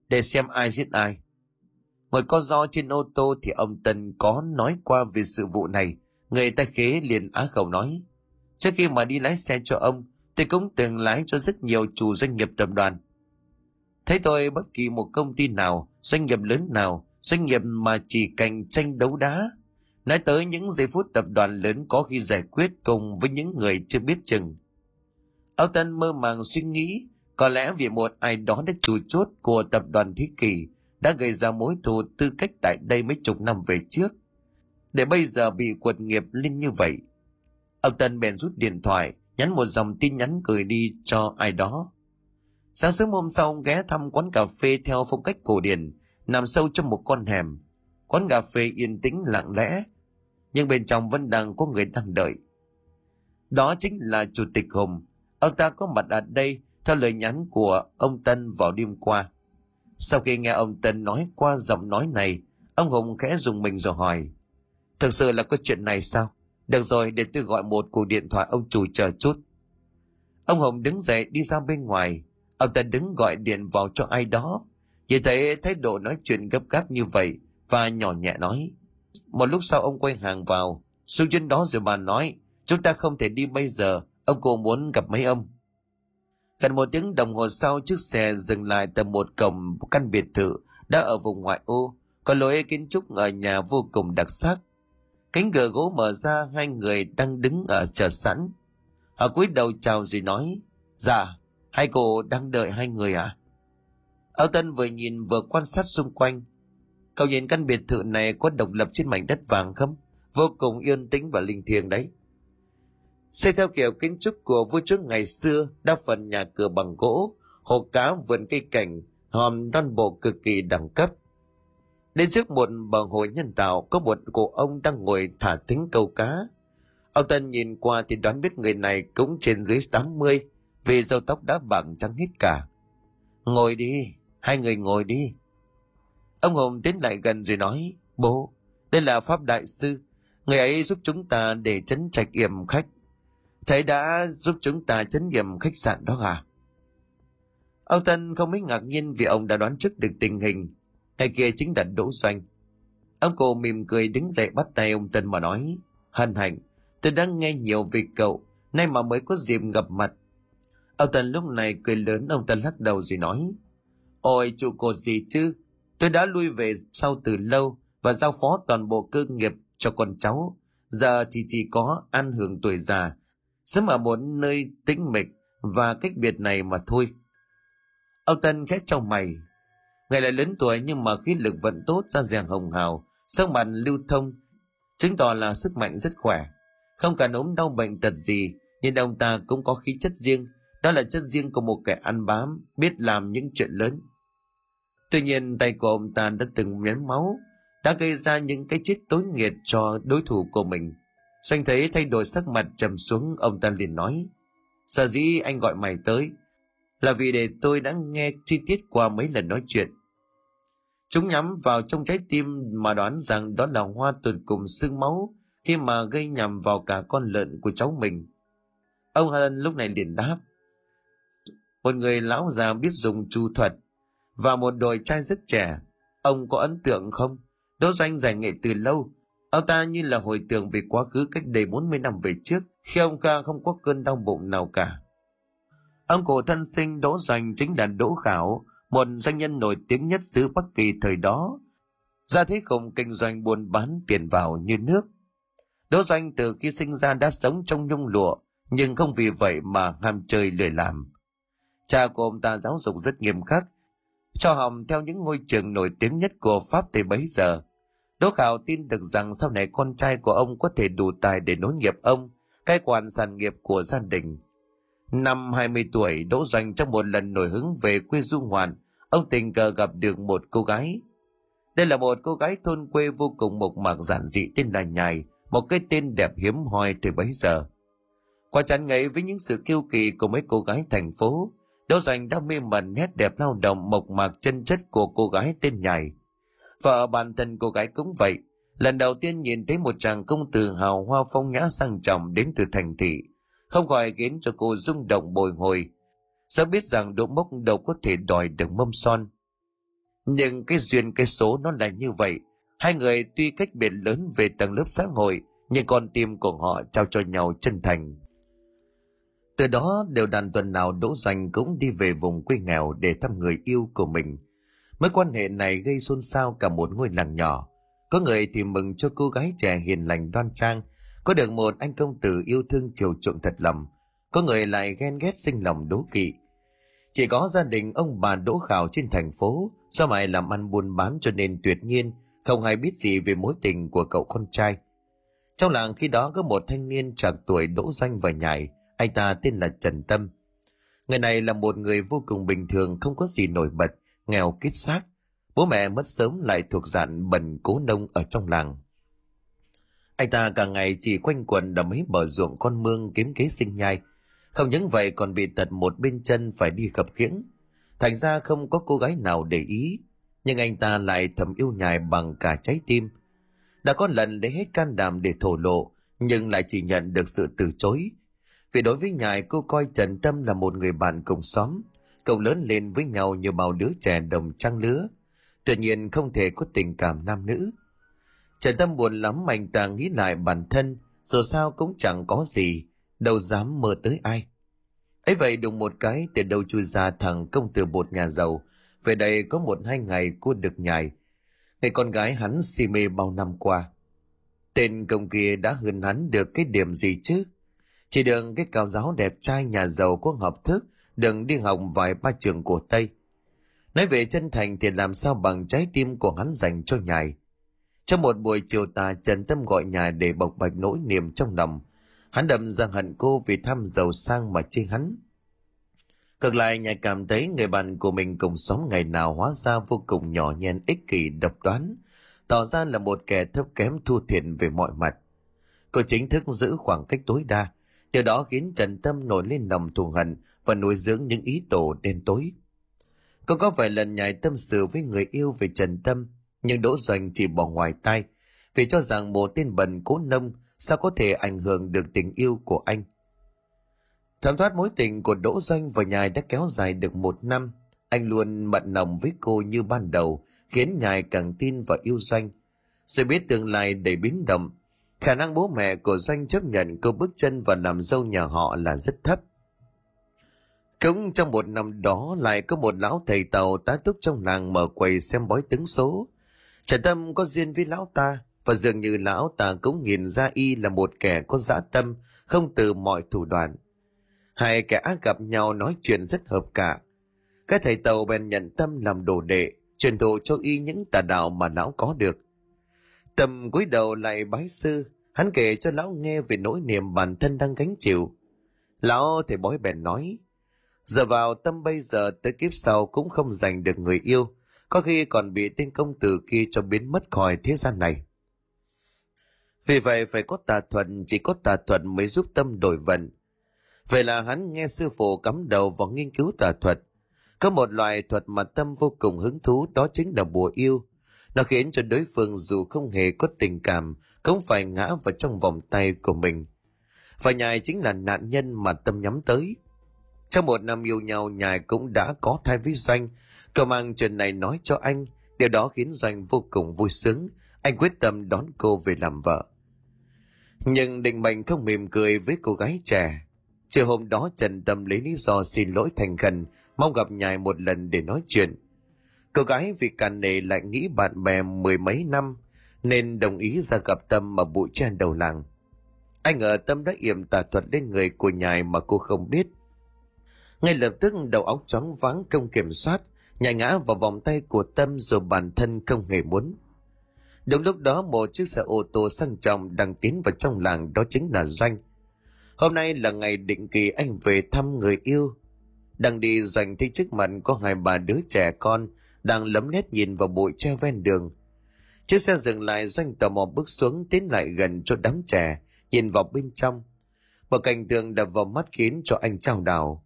để xem ai giết ai. Ngồi có do trên ô tô thì ông Tân có nói qua về sự vụ này. Người ta khế liền á khẩu nói. Trước khi mà đi lái xe cho ông, tôi cũng từng lái cho rất nhiều chủ doanh nghiệp tập đoàn. Thấy tôi bất kỳ một công ty nào, doanh nghiệp lớn nào, doanh nghiệp mà chỉ cạnh tranh đấu đá. Nói tới những giây phút tập đoàn lớn có khi giải quyết cùng với những người chưa biết chừng. Âu Tân mơ màng suy nghĩ, có lẽ vì một ai đó đã chủ chốt của tập đoàn Thế Kỷ đã gây ra mối thù tư cách tại đây mấy chục năm về trước. Để bây giờ bị quật nghiệp lên như vậy. Ông Tân bèn rút điện thoại, nhắn một dòng tin nhắn gửi đi cho ai đó. Sáng sớm hôm sau ghé thăm quán cà phê theo phong cách cổ điển, nằm sâu trong một con hẻm. Quán cà phê yên tĩnh lặng lẽ, nhưng bên trong vẫn đang có người đang đợi. Đó chính là Chủ tịch Hùng. Ông ta có mặt ở đây theo lời nhắn của ông Tân vào đêm qua. Sau khi nghe ông Tân nói qua giọng nói này, ông Hùng khẽ dùng mình rồi hỏi. Thực sự là có chuyện này sao? Được rồi, để tôi gọi một cuộc điện thoại ông chủ chờ chút. Ông Hùng đứng dậy đi ra bên ngoài. Ông ta đứng gọi điện vào cho ai đó. Nhìn thấy thái độ nói chuyện gấp gáp như vậy và nhỏ nhẹ nói. Một lúc sau ông quay hàng vào. Xuống trên đó rồi bà nói, chúng ta không thể đi bây giờ, ông cô muốn gặp mấy ông. Gần một tiếng đồng hồ sau chiếc xe dừng lại tại một cổng căn biệt thự đã ở vùng ngoại ô, có lối kiến trúc ở nhà vô cùng đặc sắc. Cánh cửa gỗ mở ra hai người đang đứng ở chờ sẵn. Họ cúi đầu chào rồi nói, dạ, hai cô đang đợi hai người à? Âu Tân vừa nhìn vừa quan sát xung quanh. Cậu nhìn căn biệt thự này có độc lập trên mảnh đất vàng không? Vô cùng yên tĩnh và linh thiêng đấy. Xây theo kiểu kiến trúc của vua chúa ngày xưa, đa phần nhà cửa bằng gỗ, hồ cá vườn cây cảnh, hòm non bộ cực kỳ đẳng cấp. Đến trước một bờ hồ nhân tạo có một cụ ông đang ngồi thả thính câu cá. Ông Tân nhìn qua thì đoán biết người này cũng trên dưới 80 vì râu tóc đã bạc trắng hết cả. Ngồi đi, hai người ngồi đi. Ông Hùng tiến lại gần rồi nói, bố, đây là Pháp Đại Sư, người ấy giúp chúng ta để chấn trạch yểm khách. Thầy đã giúp chúng ta chấn nghiệm khách sạn đó à? Ông Tân không mấy ngạc nhiên vì ông đã đoán trước được tình hình. Thầy kia chính là Đỗ Doanh. Ông cô mỉm cười đứng dậy bắt tay ông Tân mà nói. Hân hạnh, tôi đã nghe nhiều về cậu, nay mà mới có dịp gặp mặt. Ông Tân lúc này cười lớn ông Tân lắc đầu rồi nói. Ôi trụ cột gì chứ, tôi đã lui về sau từ lâu và giao phó toàn bộ cơ nghiệp cho con cháu. Giờ thì chỉ có ăn hưởng tuổi già sống ở một nơi tĩnh mịch và cách biệt này mà thôi. Âu Tân khét trong mày. Ngày lại lớn tuổi nhưng mà khí lực vẫn tốt ra dẻ hồng hào, sức mạnh lưu thông, chứng tỏ là sức mạnh rất khỏe. Không cần ốm đau bệnh tật gì, nhưng ông ta cũng có khí chất riêng, đó là chất riêng của một kẻ ăn bám, biết làm những chuyện lớn. Tuy nhiên tay của ông ta đã từng miếng máu, đã gây ra những cái chết tối nghiệt cho đối thủ của mình – Doanh thấy thay đổi sắc mặt trầm xuống, ông ta liền nói. Sở dĩ anh gọi mày tới, là vì để tôi đã nghe chi tiết qua mấy lần nói chuyện. Chúng nhắm vào trong trái tim mà đoán rằng đó là hoa tuột cùng xương máu khi mà gây nhầm vào cả con lợn của cháu mình. Ông Hân lúc này liền đáp. Một người lão già biết dùng chu thuật và một đội trai rất trẻ. Ông có ấn tượng không? Đỗ Doanh giải nghệ từ lâu Ông ta như là hồi tưởng về quá khứ cách đây 40 năm về trước, khi ông Kha không có cơn đau bụng nào cả. Ông cổ thân sinh Đỗ Doanh chính là Đỗ Khảo, một doanh nhân nổi tiếng nhất xứ Bắc Kỳ thời đó. Ra thế khổng kinh doanh buôn bán tiền vào như nước. Đỗ Doanh từ khi sinh ra đã sống trong nhung lụa, nhưng không vì vậy mà ham chơi lười làm. Cha của ông ta giáo dục rất nghiêm khắc, cho hồng theo những ngôi trường nổi tiếng nhất của Pháp từ bấy giờ – Đỗ Khảo tin được rằng sau này con trai của ông có thể đủ tài để nối nghiệp ông, cai quản sản nghiệp của gia đình. Năm 20 tuổi, Đỗ Doanh trong một lần nổi hứng về quê du ngoạn, ông tình cờ gặp được một cô gái. Đây là một cô gái thôn quê vô cùng mộc mạc giản dị tên là Nhài, một cái tên đẹp hiếm hoi từ bấy giờ. Qua chán ngấy với những sự kiêu kỳ của mấy cô gái thành phố, Đỗ Doanh đã mê mẩn nét đẹp lao động mộc mạc chân chất của cô gái tên Nhài – Vợ bản thân cô gái cũng vậy. Lần đầu tiên nhìn thấy một chàng công tử hào hoa phong nhã sang trọng đến từ thành thị. Không khỏi khiến cho cô rung động bồi hồi. Sao biết rằng đỗ mốc đâu có thể đòi được mâm son. Nhưng cái duyên cái số nó là như vậy. Hai người tuy cách biệt lớn về tầng lớp xã hội, nhưng con tim của họ trao cho nhau chân thành. Từ đó đều đàn tuần nào Đỗ Doanh cũng đi về vùng quê nghèo để thăm người yêu của mình. Mối quan hệ này gây xôn xao cả một ngôi làng nhỏ. Có người thì mừng cho cô gái trẻ hiền lành đoan trang, có được một anh công tử yêu thương chiều chuộng thật lòng. Có người lại ghen ghét sinh lòng đố kỵ. Chỉ có gia đình ông bà đỗ khảo trên thành phố, do mày làm ăn buôn bán cho nên tuyệt nhiên, không hay biết gì về mối tình của cậu con trai. Trong làng khi đó có một thanh niên trạc tuổi đỗ danh và nhảy, anh ta tên là Trần Tâm. Người này là một người vô cùng bình thường, không có gì nổi bật, nghèo kết xác, bố mẹ mất sớm lại thuộc dạng bần cố nông ở trong làng. Anh ta cả ngày chỉ quanh quần ở mấy bờ ruộng con mương kiếm kế sinh nhai. Không những vậy còn bị tật một bên chân phải đi khập khiễng thành ra không có cô gái nào để ý, nhưng anh ta lại thầm yêu nhài bằng cả trái tim. Đã có lần lấy hết can đảm để thổ lộ, nhưng lại chỉ nhận được sự từ chối. Vì đối với nhài, cô coi trần tâm là một người bạn cùng xóm cậu lớn lên với nhau như bao đứa trẻ đồng trang lứa. Tự nhiên không thể có tình cảm nam nữ. Trần tâm buồn lắm, anh ta nghĩ lại bản thân, dù sao cũng chẳng có gì, đâu dám mơ tới ai. Ấy vậy đùng một cái, từ đâu chui ra thằng công tử bột nhà giàu. Về đây có một hai ngày cô được nhài. Người con gái hắn si mê bao năm qua. Tên công kia đã hơn hắn được cái điểm gì chứ? Chỉ được cái cao giáo đẹp trai nhà giàu có học thức đừng đi học vài ba trường của tây. Nói về chân thành thì làm sao bằng trái tim của hắn dành cho nhài. Trong một buổi chiều tà trần tâm gọi nhà để bộc bạch nỗi niềm trong lòng. Hắn đậm rằng hận cô vì tham giàu sang mà chê hắn. Cực lại nhà cảm thấy người bạn của mình cùng sống ngày nào hóa ra vô cùng nhỏ nhen ích kỷ độc đoán, tỏ ra là một kẻ thấp kém thua thiện về mọi mặt. Cô chính thức giữ khoảng cách tối đa, điều đó khiến Trần Tâm nổi lên lòng thù hận và nuôi dưỡng những ý tổ đen tối. Cô có vài lần nhảy tâm sự với người yêu về Trần Tâm, nhưng Đỗ Doanh chỉ bỏ ngoài tai, vì cho rằng một tên bần cố nông sao có thể ảnh hưởng được tình yêu của anh – Thẩm thoát mối tình của Đỗ Doanh và Nhài đã kéo dài được một năm. Anh luôn mận nồng với cô như ban đầu, khiến Nhài càng tin và yêu Doanh. Rồi biết tương lai đầy biến động, khả năng bố mẹ của Doanh chấp nhận cô bước chân và làm dâu nhà họ là rất thấp. Cũng trong một năm đó lại có một lão thầy tàu tá túc trong làng mở quầy xem bói tướng số. Trần Tâm có duyên với lão ta và dường như lão ta cũng nhìn ra y là một kẻ có dã tâm, không từ mọi thủ đoạn. Hai kẻ ác gặp nhau nói chuyện rất hợp cả. Các thầy tàu bèn nhận tâm làm đồ đệ, truyền thụ cho y những tà đạo mà lão có được. Tâm cúi đầu lại bái sư, hắn kể cho lão nghe về nỗi niềm bản thân đang gánh chịu. Lão thầy bói bèn nói, giờ vào tâm bây giờ tới kiếp sau cũng không giành được người yêu, có khi còn bị tên công tử kia cho biến mất khỏi thế gian này. Vì vậy phải có tà thuận, chỉ có tà thuận mới giúp tâm đổi vận, Vậy là hắn nghe sư phụ cắm đầu vào nghiên cứu tà thuật. Có một loại thuật mà tâm vô cùng hứng thú đó chính là bùa yêu. Nó khiến cho đối phương dù không hề có tình cảm cũng phải ngã vào trong vòng tay của mình. Và nhài chính là nạn nhân mà tâm nhắm tới. Trong một năm yêu nhau nhài cũng đã có thai với Doanh. Cậu mang chuyện này nói cho anh. Điều đó khiến Doanh vô cùng vui sướng. Anh quyết tâm đón cô về làm vợ. Nhưng định mệnh không mỉm cười với cô gái trẻ Chiều hôm đó Trần Tâm lấy lý do xin lỗi thành khẩn, mong gặp nhài một lần để nói chuyện. Cô gái vì càn nề lại nghĩ bạn bè mười mấy năm, nên đồng ý ra gặp Tâm ở bụi trên đầu làng. Anh ngờ Tâm đã yểm tà thuật lên người của nhài mà cô không biết. Ngay lập tức đầu óc chóng váng không kiểm soát, nhảy ngã vào vòng tay của Tâm rồi bản thân không hề muốn. Đúng lúc đó một chiếc xe ô tô sang trọng đang tiến vào trong làng đó chính là Doanh. Hôm nay là ngày định kỳ anh về thăm người yêu. Đang đi doanh thấy trước mặt có hai bà đứa trẻ con đang lấm nét nhìn vào bụi tre ven đường. Chiếc xe dừng lại doanh tò mò bước xuống tiến lại gần cho đám trẻ, nhìn vào bên trong. Một cảnh tượng đập vào mắt khiến cho anh trao đảo.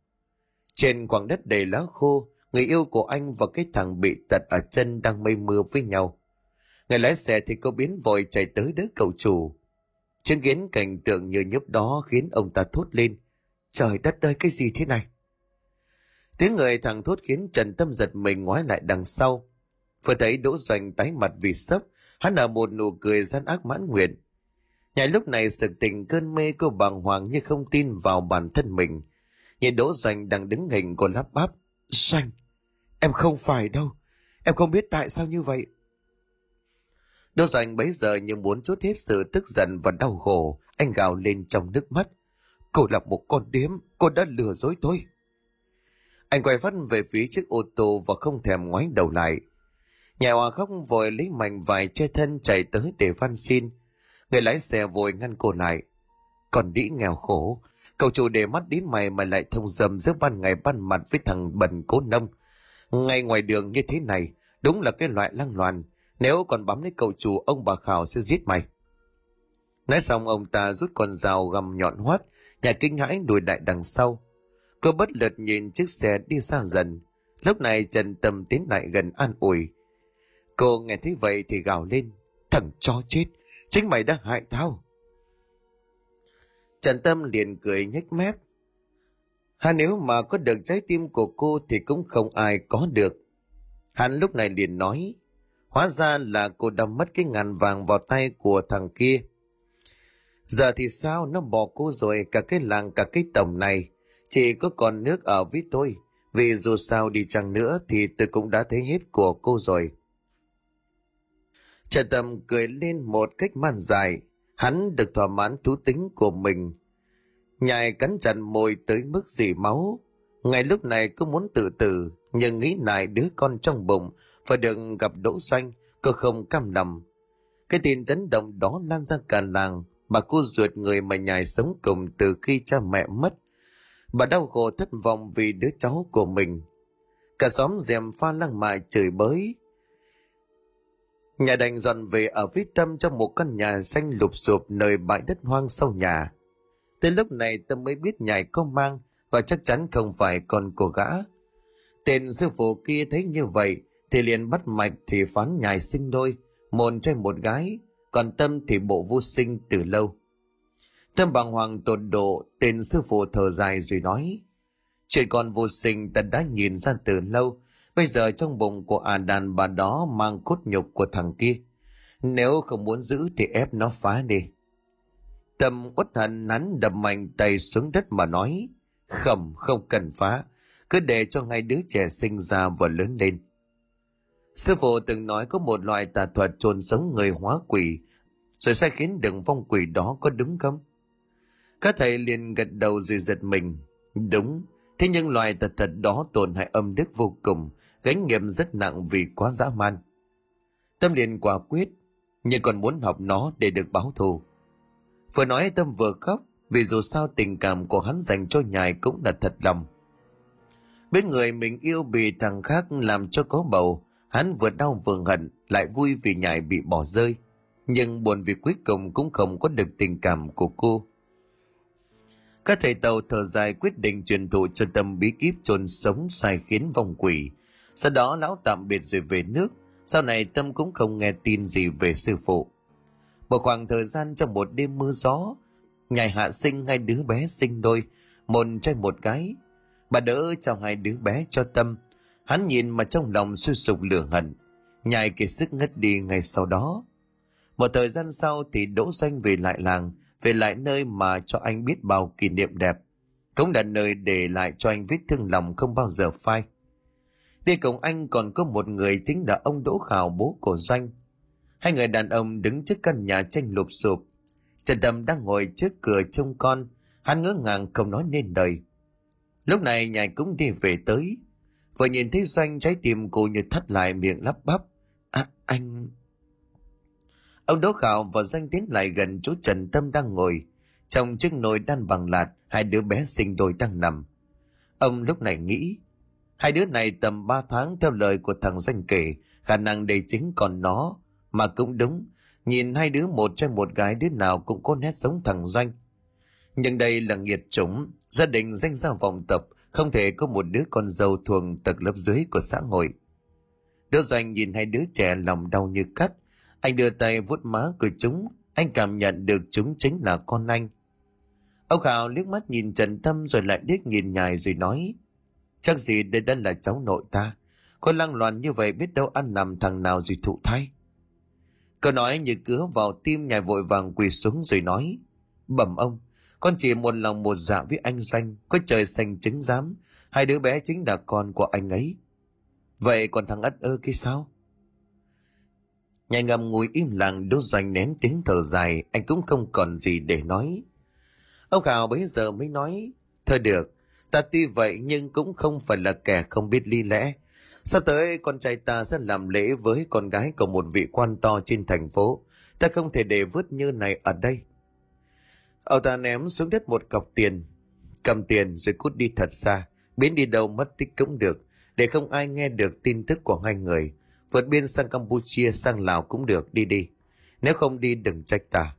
Trên khoảng đất đầy lá khô, người yêu của anh và cái thằng bị tật ở chân đang mây mưa với nhau. Người lái xe thì cô biến vội chạy tới đỡ cậu chủ. Chứng kiến cảnh tượng như nhấp đó khiến ông ta thốt lên. Trời đất ơi cái gì thế này? Tiếng người thằng thốt khiến Trần Tâm giật mình ngoái lại đằng sau. Vừa thấy Đỗ Doanh tái mặt vì sấp, hắn nở một nụ cười gian ác mãn nguyện. Nhảy lúc này sự tình cơn mê cô bàng hoàng như không tin vào bản thân mình. Nhìn Đỗ dành đang đứng hình còn lắp bắp. xanh em không phải đâu. Em không biết tại sao như vậy. Đỗ dành bấy giờ như muốn chút hết sự tức giận và đau khổ, anh gào lên trong nước mắt. Cô là một con điếm, cô đã lừa dối tôi. Anh quay phát về phía chiếc ô tô và không thèm ngoái đầu lại. Nhà hòa khóc vội lấy mảnh vải che thân chạy tới để van xin. Người lái xe vội ngăn cô lại. Còn đĩ nghèo khổ, cậu chủ để mắt đến mày mà lại thông dầm giữa ban ngày ban mặt với thằng bần cố nông. Ngay ngoài đường như thế này, đúng là cái loại lăng loàn, nếu còn bám lấy cậu chủ, ông bà Khảo sẽ giết mày. Nói xong ông ta rút con dao găm nhọn hoắt, nhà kinh hãi đuổi đại đằng sau. Cô bất lực nhìn chiếc xe đi xa dần. Lúc này Trần Tâm tiến lại gần an ủi. Cô nghe thấy vậy thì gào lên. Thằng cho chết, chính mày đã hại tao. Trần Tâm liền cười nhếch mép. Hà nếu mà có được trái tim của cô thì cũng không ai có được. Hắn lúc này liền nói, hóa ra là cô đã mất cái ngàn vàng vào tay của thằng kia. Giờ thì sao nó bỏ cô rồi cả cái làng cả cái tổng này, chỉ có còn nước ở với tôi, vì dù sao đi chăng nữa thì tôi cũng đã thấy hết của cô rồi. Trần Tâm cười lên một cách man dài, hắn được thỏa mãn thú tính của mình. Nhài cắn chặt môi tới mức dì máu. Ngay lúc này cứ muốn tự tử, nhưng nghĩ lại đứa con trong bụng phải được gặp đỗ xanh, cô không cam lòng. Cái tin chấn động đó lan ra cả làng, bà cô ruột người mà nhài sống cùng từ khi cha mẹ mất. Bà đau khổ thất vọng vì đứa cháu của mình. Cả xóm dèm pha lăng mại chửi bới, Nhà đành dọn về ở phía tâm trong một căn nhà xanh lụp sụp nơi bãi đất hoang sau nhà. Tới lúc này tâm mới biết nhài có mang và chắc chắn không phải con của gã. Tên sư phụ kia thấy như vậy thì liền bắt mạch thì phán nhài sinh đôi, một trai một gái, còn tâm thì bộ vô sinh từ lâu. Tâm bàng hoàng tột độ, tên sư phụ thở dài rồi nói, chuyện con vô sinh ta đã nhìn ra từ lâu, Bây giờ trong bụng của à đàn bà đó mang cốt nhục của thằng kia. Nếu không muốn giữ thì ép nó phá đi. Tâm uất hận nắn đập mạnh tay xuống đất mà nói. Không, không cần phá. Cứ để cho ngay đứa trẻ sinh ra và lớn lên. Sư phụ từng nói có một loại tà thuật trồn sống người hóa quỷ, rồi sai khiến đừng phong quỷ đó có đúng không? Các thầy liền gật đầu rồi giật mình. Đúng, thế nhưng loài tật thật đó tổn hại âm đức vô cùng, gánh nghiệm rất nặng vì quá dã man. Tâm liền quả quyết, nhưng còn muốn học nó để được báo thù. Vừa nói Tâm vừa khóc, vì dù sao tình cảm của hắn dành cho nhài cũng là thật lòng. Biết người mình yêu bị thằng khác làm cho có bầu, hắn vừa đau vừa hận, lại vui vì nhài bị bỏ rơi. Nhưng buồn vì cuối cùng cũng không có được tình cảm của cô. Các thầy tàu thở dài quyết định truyền thụ cho tâm bí kíp chôn sống sai khiến vong quỷ, sau đó lão tạm biệt rồi về nước, sau này Tâm cũng không nghe tin gì về sư phụ. Một khoảng thời gian trong một đêm mưa gió, ngày hạ sinh hai đứa bé sinh đôi, một trai một gái. Bà đỡ chào hai đứa bé cho Tâm. Hắn nhìn mà trong lòng suy sụp lửa hận, nhai kiệt sức ngất đi ngay sau đó. Một thời gian sau thì Đỗ Doanh về lại làng, về lại nơi mà cho anh biết bao kỷ niệm đẹp. Cũng là nơi để lại cho anh vết thương lòng không bao giờ phai. Đi cùng anh còn có một người chính là ông Đỗ Khảo bố của Doanh. Hai người đàn ông đứng trước căn nhà tranh lụp sụp. Trần Đầm đang ngồi trước cửa trông con, hắn ngỡ ngàng không nói nên lời. Lúc này nhài cũng đi về tới. Vừa nhìn thấy Doanh trái tim cô như thắt lại miệng lắp bắp. À, anh... Ông Đỗ Khảo và Doanh tiến lại gần chỗ Trần Tâm đang ngồi. Trong chiếc nồi đan bằng lạt, hai đứa bé sinh đôi đang nằm. Ông lúc này nghĩ, Hai đứa này tầm 3 tháng theo lời của thằng danh kể, khả năng đây chính còn nó. Mà cũng đúng, nhìn hai đứa một trai một gái đứa nào cũng có nét giống thằng Doanh. Nhưng đây là nghiệt chủng, gia đình danh ra vọng tập, không thể có một đứa con dâu thuộc tầng lớp dưới của xã hội. Đứa Doanh nhìn hai đứa trẻ lòng đau như cắt, anh đưa tay vuốt má của chúng, anh cảm nhận được chúng chính là con anh. Ông Khảo liếc mắt nhìn Trần Tâm rồi lại liếc nhìn nhài rồi nói, Chắc gì đây đã là cháu nội ta. Con lăng loạn như vậy biết đâu ăn nằm thằng nào rồi thụ thai. Câu nói như cứa vào tim nhài vội vàng quỳ xuống rồi nói. Bẩm ông, con chỉ một lòng một dạ với anh Doanh, có trời xanh chứng giám, hai đứa bé chính là con của anh ấy. Vậy còn thằng ất ơ kia sao? Nhà ngầm ngồi im lặng đốt doanh nén tiếng thở dài, anh cũng không còn gì để nói. Ông Khảo bấy giờ mới nói, thôi được, Ta tuy vậy nhưng cũng không phải là kẻ không biết lý lẽ. Sắp tới con trai ta sẽ làm lễ với con gái của một vị quan to trên thành phố. Ta không thể để vứt như này ở đây. Ông ta ném xuống đất một cọc tiền. Cầm tiền rồi cút đi thật xa. Biến đi đâu mất tích cũng được. Để không ai nghe được tin tức của hai người. Vượt biên sang Campuchia, sang Lào cũng được, đi đi. Nếu không đi đừng trách ta.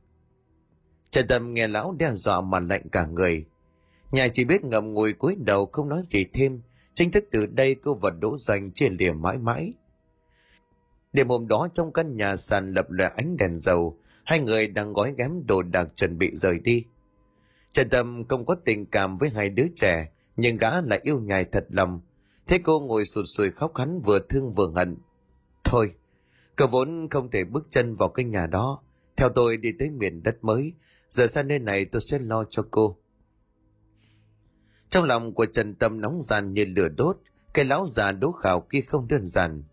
Trần Tâm nghe lão đe dọa mà lạnh cả người. Nhà chỉ biết ngậm ngùi cúi đầu không nói gì thêm, chính thức từ đây cô và Đỗ Doanh chia lìa mãi mãi. Đêm hôm đó trong căn nhà sàn lập lòe ánh đèn dầu, hai người đang gói ghém đồ đạc chuẩn bị rời đi. Trần Tâm không có tình cảm với hai đứa trẻ, nhưng gã lại yêu nhài thật lòng. Thế cô ngồi sụt sùi khóc hắn vừa thương vừa hận. Thôi, cậu vốn không thể bước chân vào cái nhà đó. Theo tôi đi tới miền đất mới, giờ sang nơi này tôi sẽ lo cho cô. Trong lòng của Trần Tâm nóng gian như lửa đốt, cái lão già đố khảo kia không đơn giản.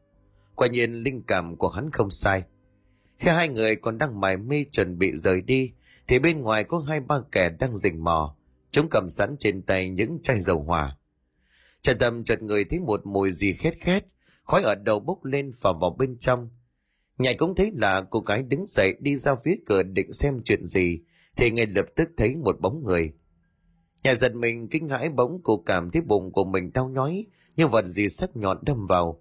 Quả nhiên linh cảm của hắn không sai. Khi hai người còn đang mải mê chuẩn bị rời đi, thì bên ngoài có hai ba kẻ đang rình mò. Chúng cầm sẵn trên tay những chai dầu hỏa. Trần Tâm chợt người thấy một mùi gì khét khét, khói ở đầu bốc lên và vào bên trong. Nhảy cũng thấy là cô gái đứng dậy đi ra phía cửa định xem chuyện gì, thì ngay lập tức thấy một bóng người. Nhà giật mình kinh hãi bỗng cô cảm thấy bụng của mình đau nhói, như vật gì sắc nhọn đâm vào.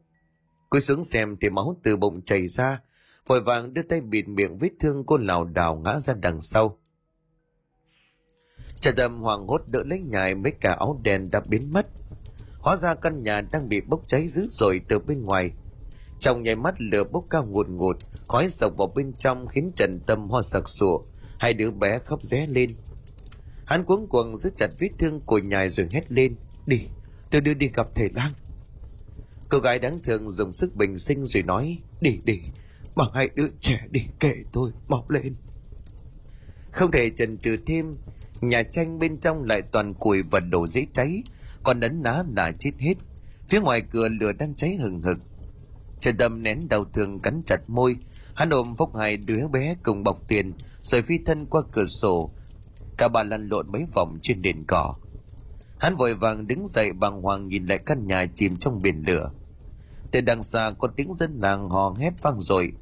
Cô xuống xem thì máu từ bụng chảy ra, vội vàng đưa tay bịt miệng vết thương cô lảo đảo ngã ra đằng sau. Trần Tâm hoàng hốt đỡ lấy nhài mấy cả áo đèn đã biến mất. Hóa ra căn nhà đang bị bốc cháy dữ dội từ bên ngoài. Trong nháy mắt lửa bốc cao ngột ngụt, khói sộc vào bên trong khiến Trần Tâm ho sặc sụa, hai đứa bé khóc ré lên. Hắn cuống cuồng giữ chặt vết thương của nhài rồi hét lên. Đi, tôi đưa đi gặp thầy lang. Cô gái đáng thương dùng sức bình sinh rồi nói. Đi đi, bằng hai đứa trẻ đi kể tôi, mọc lên. Không thể chần chừ thêm, nhà tranh bên trong lại toàn củi và đồ dễ cháy, còn ấn ná là chết hết. Phía ngoài cửa lửa đang cháy hừng hực. Trần Tâm nén đau thương cắn chặt môi, hắn ôm phốc hai đứa bé cùng bọc tiền, rồi phi thân qua cửa sổ. Cả bà lăn lộn mấy vòng trên nền cỏ. Hắn vội vàng đứng dậy bàng hoàng nhìn lại căn nhà chìm trong biển lửa. Từ đằng xa có tiếng dân làng hò hét vang rồi.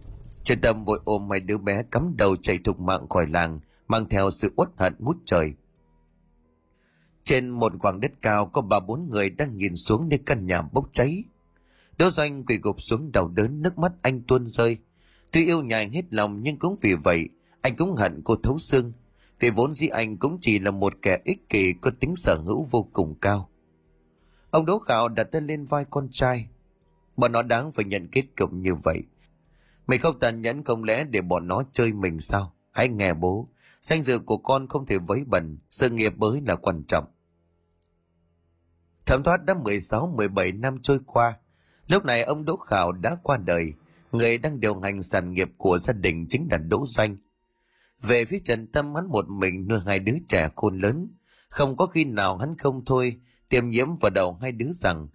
Trần Tâm vội ôm mấy đứa bé cắm đầu chạy thục mạng khỏi làng, mang theo sự uất hận mút trời. Trên một quảng đất cao có ba bốn người đang nhìn xuống nơi căn nhà bốc cháy. Đỗ Doanh quỳ gục xuống đầu đớn nước mắt anh tuôn rơi. Tuy yêu nhài hết lòng nhưng cũng vì vậy anh cũng hận cô thấu xương. Vì vốn dĩ anh cũng chỉ là một kẻ ích kỷ có tính sở hữu vô cùng cao. Ông Đỗ Khảo đặt tay lên vai con trai. Bọn nó đáng phải nhận kết cục như vậy. Mày không tàn nhẫn không lẽ để bọn nó chơi mình sao? Hãy nghe bố. Danh dự của con không thể vấy bẩn, sự nghiệp mới là quan trọng. Thẩm thoát đã 16-17 năm trôi qua. Lúc này ông Đỗ Khảo đã qua đời. Người đang điều hành sản nghiệp của gia đình chính là Đỗ Doanh. Về phía Trần Tâm hắn một mình nuôi hai đứa trẻ khôn lớn. Không có khi nào hắn không thôi tiêm nhiễm vào đầu hai đứa rằng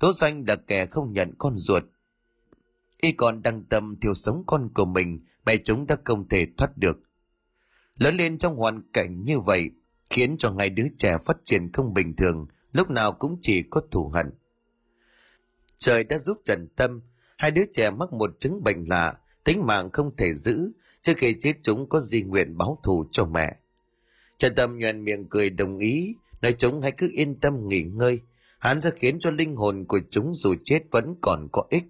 Đỗ Doanh là kẻ không nhận con ruột. Y còn đăng tâm thiêu sống con của mình mẹ chúng đã không thể thoát được. Lớn lên trong hoàn cảnh như vậy khiến cho hai đứa trẻ phát triển không bình thường lúc nào cũng chỉ có thù hận. Trời đã giúp Trần Tâm, hai đứa trẻ mắc một chứng bệnh lạ, tính mạng không thể giữ, trước khi chết chúng có di nguyện báo thù cho mẹ. Trần Tâm nhuận miệng cười đồng ý, nói chúng hãy cứ yên tâm nghỉ ngơi, hắn sẽ khiến cho linh hồn của chúng dù chết vẫn còn có ích.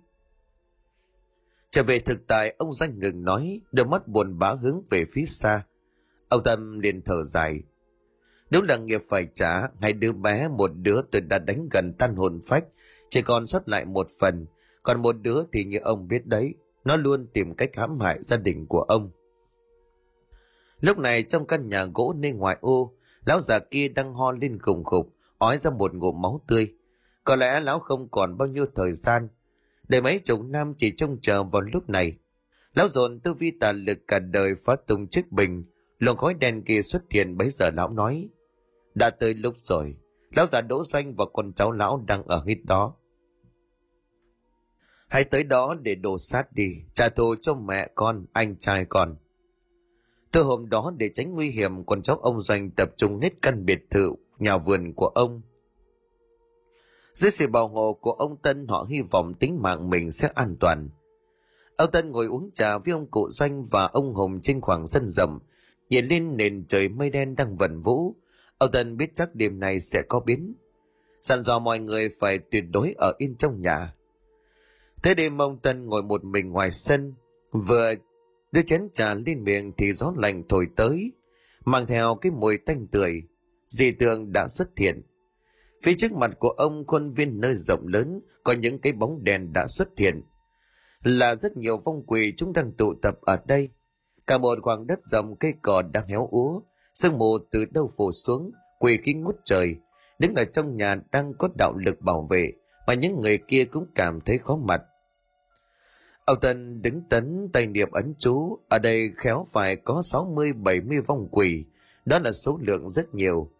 Trở về thực tại, ông Doanh ngừng nói, đôi mắt buồn bã hướng về phía xa. Ông Tâm liền thở dài, nếu là nghiệp phải trả, hai đứa bé một đứa tôi đã đánh gần tan hồn phách, chỉ còn sót lại một phần, còn một đứa thì như ông biết đấy, nó luôn tìm cách hãm hại gia đình của ông. Lúc này trong căn nhà gỗ nơi ngoài ô, lão già kia đang ho lên khủng khục, ói ra một ngụm máu tươi. Có lẽ lão không còn bao nhiêu thời gian, để mấy chục năm chỉ trông chờ vào lúc này. Lão dồn tư vi tà lực cả đời phá tung chiếc bình, luồng khói đen kia xuất hiện bấy giờ lão nói. Đã tới lúc rồi, lão già đỗ doanh và con cháu lão đang ở hít đó. Hãy tới đó để đổ sát đi, trả thù cho mẹ con, anh trai con. Từ hôm đó để tránh nguy hiểm, con cháu ông Doanh tập trung hết căn biệt thự, nhà vườn của ông. Dưới sự bảo hộ của ông Tân họ hy vọng tính mạng mình sẽ an toàn. Ông Tân ngồi uống trà với ông cụ Doanh và ông Hùng trên khoảng sân rộng, nhìn lên nền trời mây đen đang vần vũ, Ông Tân biết chắc đêm nay sẽ có biến. dặn dò mọi người phải tuyệt đối ở yên trong nhà. Thế đêm ông Tân ngồi một mình ngoài sân, vừa đưa chén trà lên miệng thì gió lạnh thổi tới, mang theo cái mùi tanh tươi. Dị tượng đã xuất hiện. Phía trước mặt của ông khuôn viên nơi rộng lớn có những cái bóng đèn đã xuất hiện. Là rất nhiều vong quỷ chúng đang tụ tập ở đây. Cả một khoảng đất rộng cây cỏ đang héo úa, sương mù từ đâu phủ xuống, quỷ khí ngút trời. Đứng ở trong nhà đang có đạo lực bảo vệ, mà những người kia cũng cảm thấy khó mặt. Ông Tân đứng tấn tay niệm ấn chú, ở đây khéo phải có 60-70 vong quỷ, đó là số lượng rất nhiều.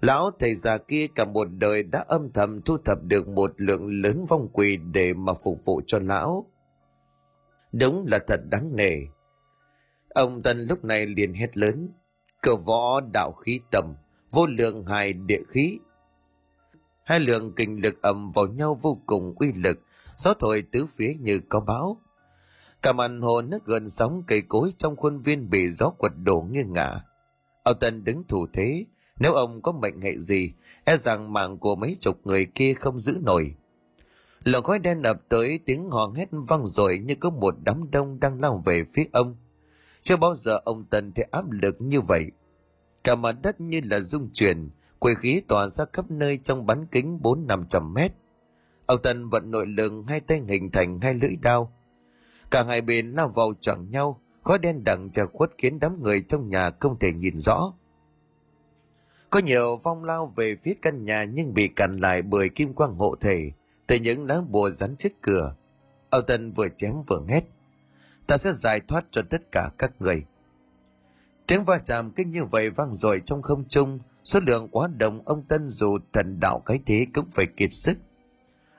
Lão thầy già kia cả một đời đã âm thầm thu thập được một lượng lớn vong quỷ để mà phục vụ cho lão. Đúng là thật đáng nể. Ông Tân lúc này liền hét lớn, cờ võ đạo khí tầm, vô lượng hài địa khí. Hai lượng kinh lực ầm vào nhau vô cùng uy lực, gió thổi tứ phía như có bão. Cả màn hồ nước gần sóng cây cối trong khuôn viên bị gió quật đổ nghiêng ngả. Ông Tân đứng thủ thế, nếu ông có mệnh hệ gì, e rằng mạng của mấy chục người kia không giữ nổi. Lửa khói đen ập tới tiếng hò hét vang rồi như có một đám đông đang lao về phía ông. Chưa bao giờ ông Tân thấy áp lực như vậy. Cả mặt đất như là rung chuyển, quê khí tỏa ra khắp nơi trong bán kính bốn năm trăm mét. Ông Tân vận nội lực hai tay hình thành hai lưỡi đao. Cả hai bên lao vào choảng nhau, khói đen đằng che khuất khiến đám người trong nhà không thể nhìn rõ. Có nhiều vong lao về phía căn nhà nhưng bị cản lại bởi kim quang hộ thể từ những lá bùa rắn trước cửa. Âu Tân vừa chém vừa hét. Ta sẽ giải thoát cho tất cả các người. Tiếng va chạm kinh như vậy vang dội trong không trung, số lượng quá đông ông Tân dù thần đạo cái thế cũng phải kiệt sức.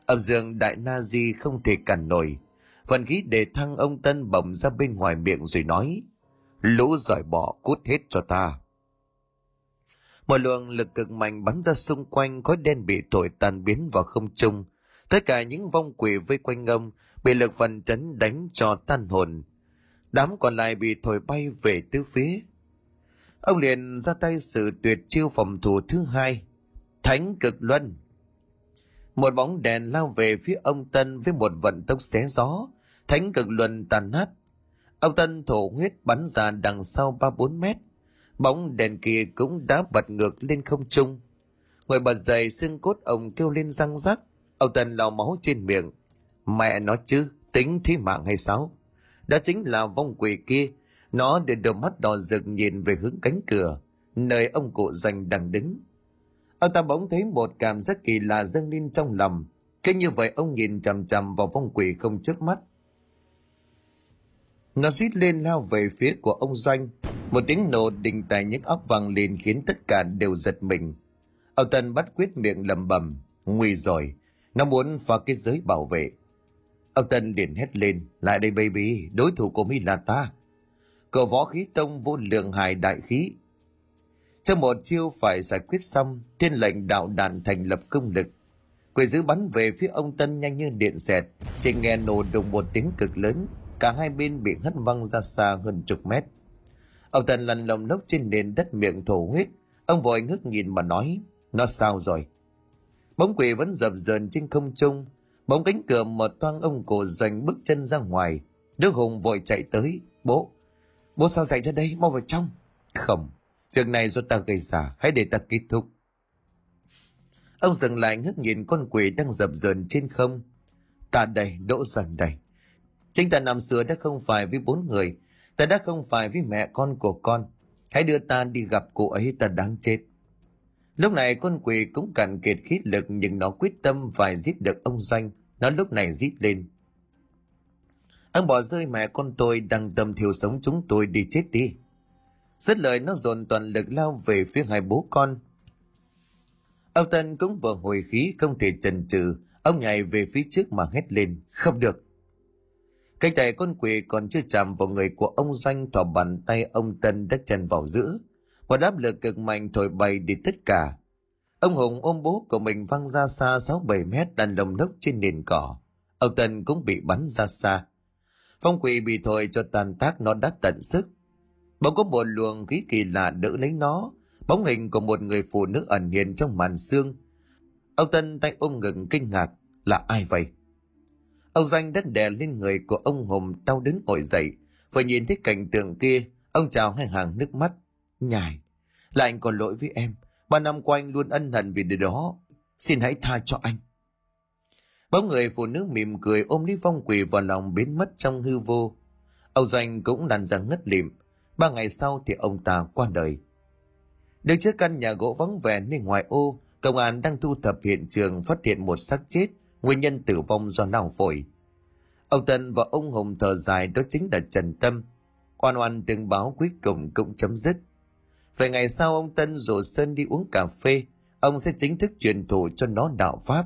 Âm dương đại na di không thể cản nổi. Vận khí để thăng ông Tân bồng ra bên ngoài miệng rồi nói. Lũ giỏi bỏ cút hết cho ta. Một luồng lực cực mạnh bắn ra xung quanh, khói đen bị thổi tan biến vào không trung. Tất cả những vong quỷ vây quanh ông bị lực phần chấn đánh cho tan hồn. Đám còn lại bị thổi bay về tứ phía. Ông liền ra tay sự tuyệt chiêu phòng thủ thứ hai. Thánh cực luân. Một bóng đèn lao về phía ông Tân với một vận tốc xé gió. Thánh cực luân tàn nát. Ông Tân thổ huyết bắn ra đằng sau ba bốn mét, bóng đèn kia cũng đã bật ngược lên không trung người bật dậy, xương cốt ông kêu lên răng rắc ông tân lau máu trên miệng mẹ nó chứ, tính thi mạng hay sao đó chính là vong quỷ kia nó để đôi mắt đỏ rực nhìn về hướng cánh cửa nơi ông cụ doanh đang đứng ông ta bỗng thấy một cảm giác kỳ lạ dâng lên trong lòng cứ như vậy ông nhìn chằm chằm vào vong quỷ không trước mắt nó xít lên lao về phía của ông doanh một tiếng nổ đình tài nhức óc vang lên khiến tất cả đều giật mình. Ông Tân bắt quyết miệng lầm bầm, nguy rồi, nó muốn phá kết giới bảo vệ. Ông Tân liền hét lên, lại đây baby, đối thủ của mi là ta. Cờ võ khí tông vô lượng hài đại khí. Trong một chiêu phải giải quyết xong, thiên lệnh đạo đàn thành lập công lực. Quỷ dữ bắn về phía ông Tân nhanh như điện xẹt, chỉ nghe nổ đùng một tiếng cực lớn, cả hai bên bị hất văng ra xa hơn chục mét. Ông tân lăn lồng lốc trên nền đất miệng thổ huyết. Ông vội ngước nhìn mà nói, nó sao rồi? Bóng quỷ vẫn dập dờn trên không trung. Bóng cánh cửa mở toang ông cổ doanh bước chân ra ngoài. Đức Hùng vội chạy tới. Bố, bố sao dậy ra đây, mau vào trong. Không, việc này do ta gây ra, hãy để ta kết thúc. Ông dừng lại ngước nhìn con quỷ đang dập dờn trên không. Ta đây, đỗ dần đây. Chính ta năm xưa đã không phải với bốn người, ta đã không phải với mẹ con của con hãy đưa ta đi gặp cô ấy ta đáng chết lúc này con quỷ cũng cạn kiệt khí lực nhưng nó quyết tâm phải giết được ông doanh nó lúc này rít lên ông bỏ rơi mẹ con tôi đang tâm thiêu sống chúng tôi đi chết đi dứt lời, nó dồn toàn lực lao về phía hai bố con ông tân cũng vừa hồi khí, không thể chần chừ ông nhảy về phía trước mà hét lên, không được cái tay con quỷ còn chưa chạm vào người của ông Doanh thỏ bàn tay ông Tân đã chân vào giữa. Một áp lực cực mạnh thổi bay đi tất cả. Ông Hùng ôm bố của mình văng ra xa 6-7 mét đàn lồng lốc trên nền cỏ. Ông Tân cũng bị bắn ra xa. Phong quỷ bị thổi cho tàn tác nó đã tận sức. Bỗng có một luồng khí kỳ lạ đỡ lấy nó. Bóng hình của một người phụ nữ ẩn hiện trong màn xương. Ông Tân tay ôm ngực kinh ngạc. Là ai vậy? Ông Danh đất đè lên người của ông Hùng đau đớn ngồi dậy. Vừa nhìn thấy cảnh tượng kia, ông chào hai hàng nước mắt. Nhài, là anh còn lỗi với em. Ba năm qua anh luôn ân hận vì điều đó. xin hãy tha cho anh bóng người phụ nữ mỉm cười ôm lý phong quỳ vào lòng biến mất trong hư vô. Ông doanh cũng lăn ra ngất lịm. Ba ngày sau thì ông ta qua đời. Đứng trước căn nhà gỗ vắng vẻ nên ngoài ô, công an đang thu thập hiện trường phát hiện một xác chết, nguyên nhân tử vong do lao phổi. Ông tân và ông hùng thở dài, đó chính là trần tâm. Oan oan từng báo cuối cùng cũng chấm dứt. Vài ngày sau, ông tân rủ sơn đi uống cà phê. Ông sẽ chính thức truyền thụ cho nó đạo pháp